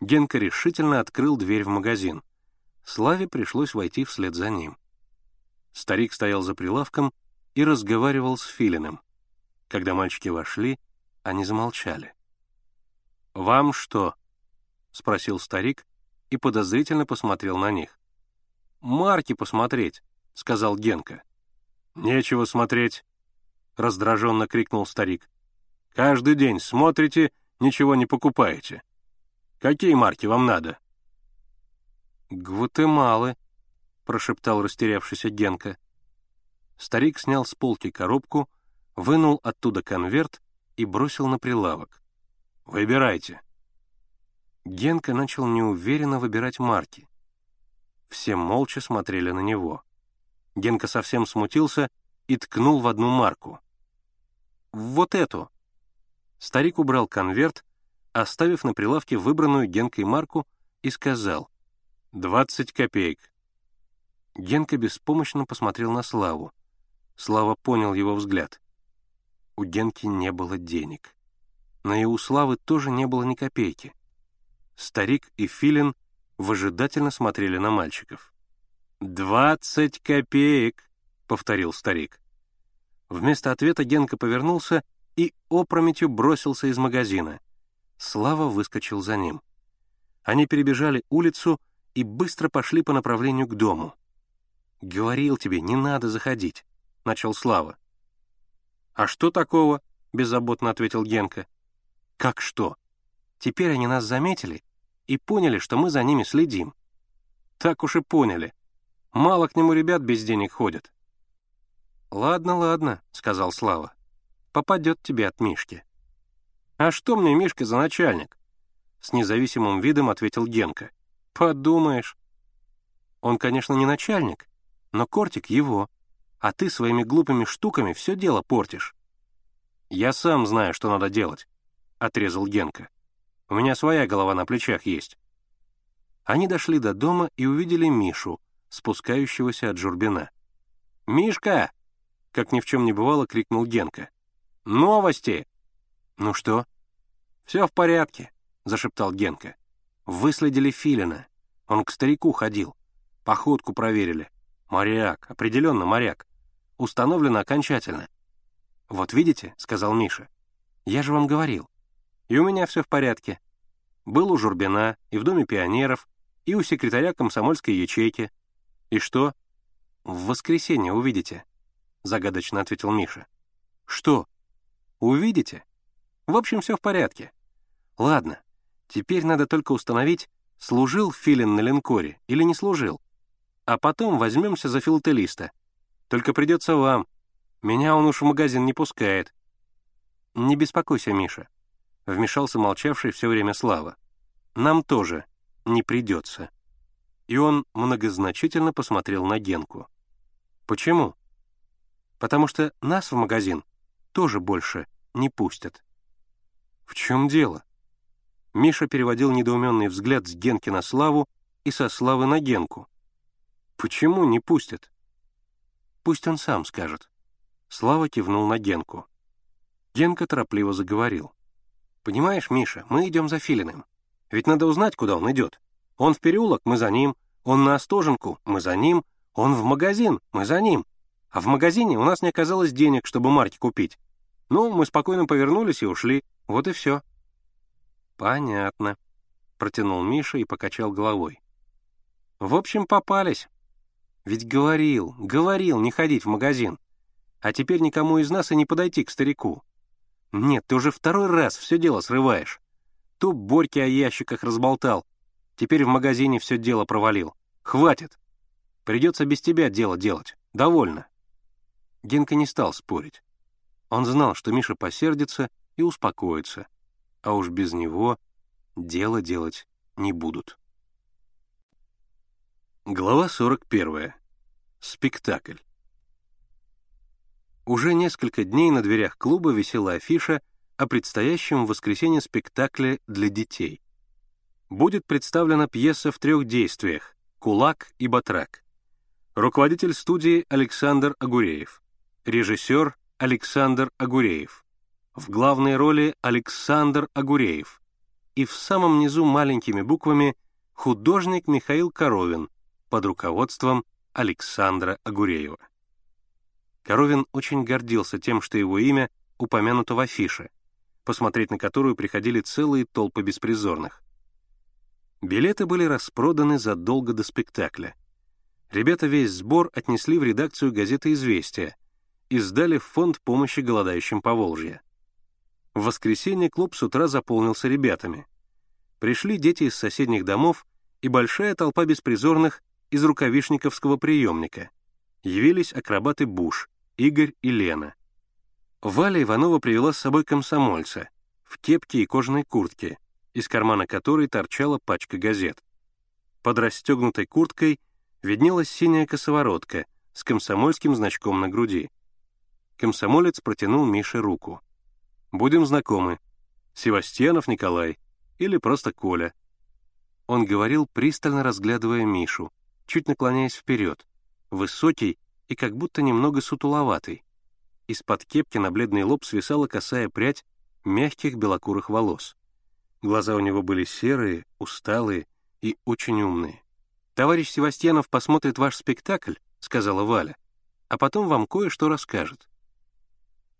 Генка решительно открыл дверь в магазин. Славе пришлось войти вслед за ним. Старик стоял за прилавком и разговаривал с Филиным. Когда мальчики вошли, они замолчали. «Вам что?» — спросил старик и подозрительно посмотрел на них. «Марки посмотреть», — сказал Генка. «Нечего смотреть», — раздраженно крикнул старик. «Каждый день смотрите, ничего не покупаете. Какие марки вам надо?» «Гватемалы», — прошептал растерявшийся Генка. Старик снял с полки коробку, вынул оттуда конверт и бросил на прилавок. «Выбирайте». Генка начал неуверенно выбирать марки. Все молча смотрели на него. Генка совсем смутился и ткнул в одну марку. «Вот эту!» Старик убрал конверт, оставив на прилавке выбранную Генкой марку, и сказал «Двадцать копеек». Генка беспомощно посмотрел на Славу. Слава понял его взгляд. У Генки не было денег. Но и у Славы тоже не было ни копейки. Старик и Филин выжидательно смотрели на мальчиков. «Двадцать копеек», — повторил старик. Вместо ответа Генка повернулся и опрометью бросился из магазина. Слава выскочил за ним. Они перебежали улицу и быстро пошли по направлению к дому. «Говорил тебе, не надо заходить», — начал Слава. «А что такого?» — беззаботно ответил Генка. «Как что? Теперь они нас заметили и поняли, что мы за ними следим». «Так уж и поняли», Мало к нему ребят без денег ходят». «Ладно, ладно», — сказал Слава. «Попадет тебе от Мишки». «А что мне Мишка за начальник?» С независимым видом ответил Генка. «Подумаешь». Он, конечно, не начальник, но кортик его, а ты своими глупыми штуками все дело портишь». «Я сам знаю, что надо делать», — отрезал Генка. «У меня своя голова на плечах есть». Они дошли до дома и увидели Мишу, спускающегося от Журбина. «Мишка!» — как ни в чем не бывало, крикнул Генка. «Новости!» «Ну что?» «Все в порядке», — зашептал Генка. «Выследили Филина. Он к старику ходил. Походку проверили. Моряк, определенно моряк. Установлено окончательно». «Вот видите», — сказал Миша, — «я же вам говорил. И у меня все в порядке. Был у Журбина, и в Доме пионеров, и у секретаря комсомольской ячейки. И что? В воскресенье увидите, — загадочно ответил Миша. Что? Увидите? В общем, все в порядке. Ладно, теперь надо только установить, служил Филин на линкоре или не служил. А потом возьмемся за филателиста. Только придется вам. Меня он уж в магазин не пускает. Не беспокойся, Миша. Вмешался молчавший все время Слава. Нам тоже не придется. И он многозначительно посмотрел на Генку. Почему? Потому что нас в магазин тоже больше не пустят. В чем дело? Миша переводил недоуменный взгляд с Генки на Славу и со Славы на Генку. Почему не пустят? Пусть он сам скажет. Слава кивнул на Генку. Генка торопливо заговорил. «Понимаешь, Миша, мы идем за Филиным. Ведь надо узнать, куда он идет. Он в переулок, мы за ним. Он на Остоженку, мы за ним. Он в магазин, мы за ним. А в магазине у нас не оказалось денег, чтобы марки купить. Ну, мы спокойно повернулись и ушли. Вот и все. Понятно. Протянул Миша и покачал головой. В общем, попались. Ведь говорил, говорил не ходить в магазин. А теперь никому из нас и не подойти к старику. Нет, ты уже второй раз все дело срываешь. То Борьки о ящиках разболтал, теперь в магазине все дело провалил. Хватит. Придется без тебя дело делать. Довольно. Генка не стал спорить. Он знал, что Миша посердится и успокоится, а уж без него дело делать не будут. Глава 41. Спектакль. Уже несколько дней на дверях клуба висела афиша о предстоящем в воскресенье спектакле для детей. Будет представлена пьеса в трех действиях «Кулак и Батрак». Руководитель студии Александр Агуреев. Режиссер Александр Агуреев. В главной роли Александр Агуреев. И в самом низу маленькими буквами художник Михаил Коровин под руководством Александра Агуреева. Коровин очень гордился тем, что его имя упомянуто в афише — посмотреть на которую приходили целые толпы беспризорных. Билеты были распроданы задолго до спектакля. Ребята весь сбор отнесли в редакцию газеты «Известия» и сдали в фонд помощи голодающим по Волжье. В воскресенье клуб с утра заполнился ребятами. Пришли дети из соседних домов и большая толпа беспризорных из рукавишниковского приемника. Явились акробаты Буш, Игорь и Лена — Валя Иванова привела с собой комсомольца в кепке и кожаной куртке, из кармана которой торчала пачка газет. Под расстегнутой курткой виднелась синяя косоворотка с комсомольским значком на груди. Комсомолец протянул Мише руку. «Будем знакомы. Севастьянов Николай или просто Коля». Он говорил, пристально разглядывая Мишу, чуть наклоняясь вперед, высокий и как будто немного сутуловатый. Из-под кепки на бледный лоб свисала косая прядь мягких белокурых волос. Глаза у него были серые, усталые и очень умные. «Товарищ Севастьянов посмотрит ваш спектакль», — сказала Валя, «а потом вам кое-что расскажет».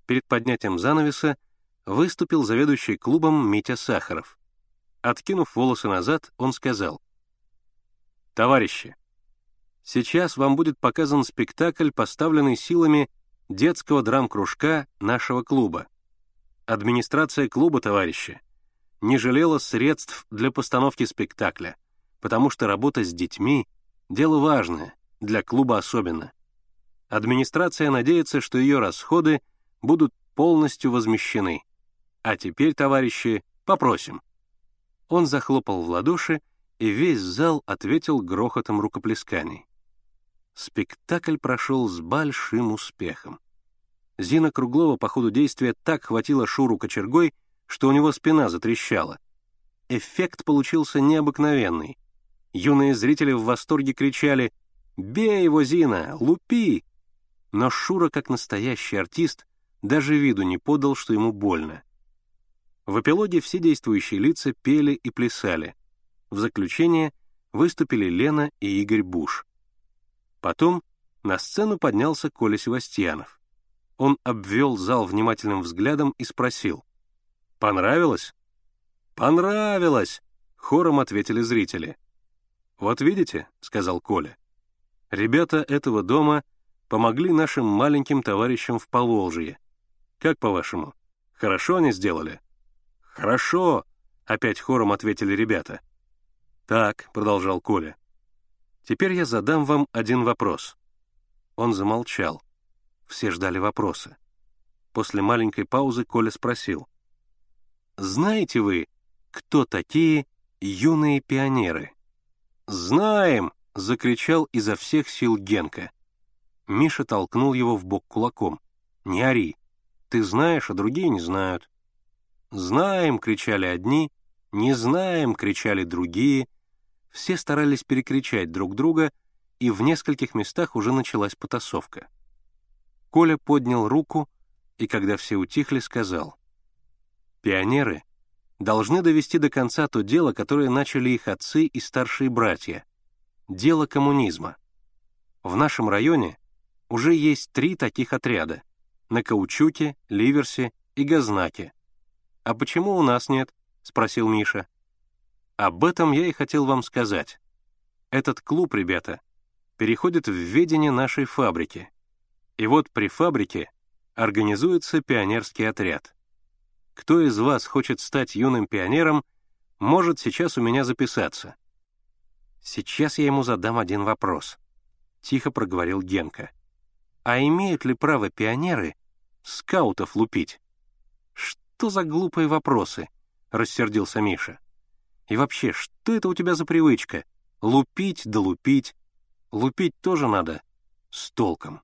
Перед поднятием занавеса выступил заведующий клубом Митя Сахаров. Откинув волосы назад, он сказал, «Товарищи, сейчас вам будет показан спектакль, поставленный силами детского драм-кружка нашего клуба. Администрация клуба, товарищи, не жалела средств для постановки спектакля, потому что работа с детьми — дело важное, для клуба особенно. Администрация надеется, что ее расходы будут полностью возмещены. А теперь, товарищи, попросим. Он захлопал в ладоши, и весь зал ответил грохотом рукоплесканий. Спектакль прошел с большим успехом. Зина Круглова по ходу действия так хватила Шуру кочергой, что у него спина затрещала. Эффект получился необыкновенный. Юные зрители в восторге кричали «Бей его, Зина! Лупи!» Но Шура, как настоящий артист, даже виду не подал, что ему больно. В эпилоге все действующие лица пели и плясали. В заключение выступили Лена и Игорь Буш. Потом на сцену поднялся Коля Севастьянов. Он обвел зал внимательным взглядом и спросил. «Понравилось?» «Понравилось!» — хором ответили зрители. «Вот видите», — сказал Коля, — «ребята этого дома помогли нашим маленьким товарищам в Поволжье. Как по-вашему, хорошо они сделали?» «Хорошо», — опять хором ответили ребята. «Так», — продолжал Коля, — «теперь я задам вам один вопрос». Он замолчал. Все ждали вопроса. После маленькой паузы Коля спросил. «Знаете вы, кто такие юные пионеры?» «Знаем!» — закричал изо всех сил Генка. Миша толкнул его в бок кулаком. «Не ори. Ты знаешь, а другие не знают». «Знаем!» — кричали одни, «Не знаем!» — кричали другие. Все старались перекричать друг друга, и в нескольких местах уже началась потасовка. Коля поднял руку и, когда все утихли, сказал, «Пионеры должны довести до конца то дело, которое начали их отцы и старшие братья — дело коммунизма. В нашем районе уже есть три таких отряда — на Каучуке, Ливерсе и Газнаке. «А почему у нас нет?» — спросил Миша. «Об этом я и хотел вам сказать. Этот клуб, ребята, переходит в ведение нашей фабрики. И вот при фабрике организуется пионерский отряд. Кто из вас хочет стать юным пионером, может сейчас у меня записаться. Сейчас я ему задам один вопрос. Тихо проговорил Генка. А имеют ли право пионеры скаутов лупить? Что за глупые вопросы? Рассердился Миша. И вообще, что это у тебя за привычка? Лупить да лупить. Лупить тоже надо с толком.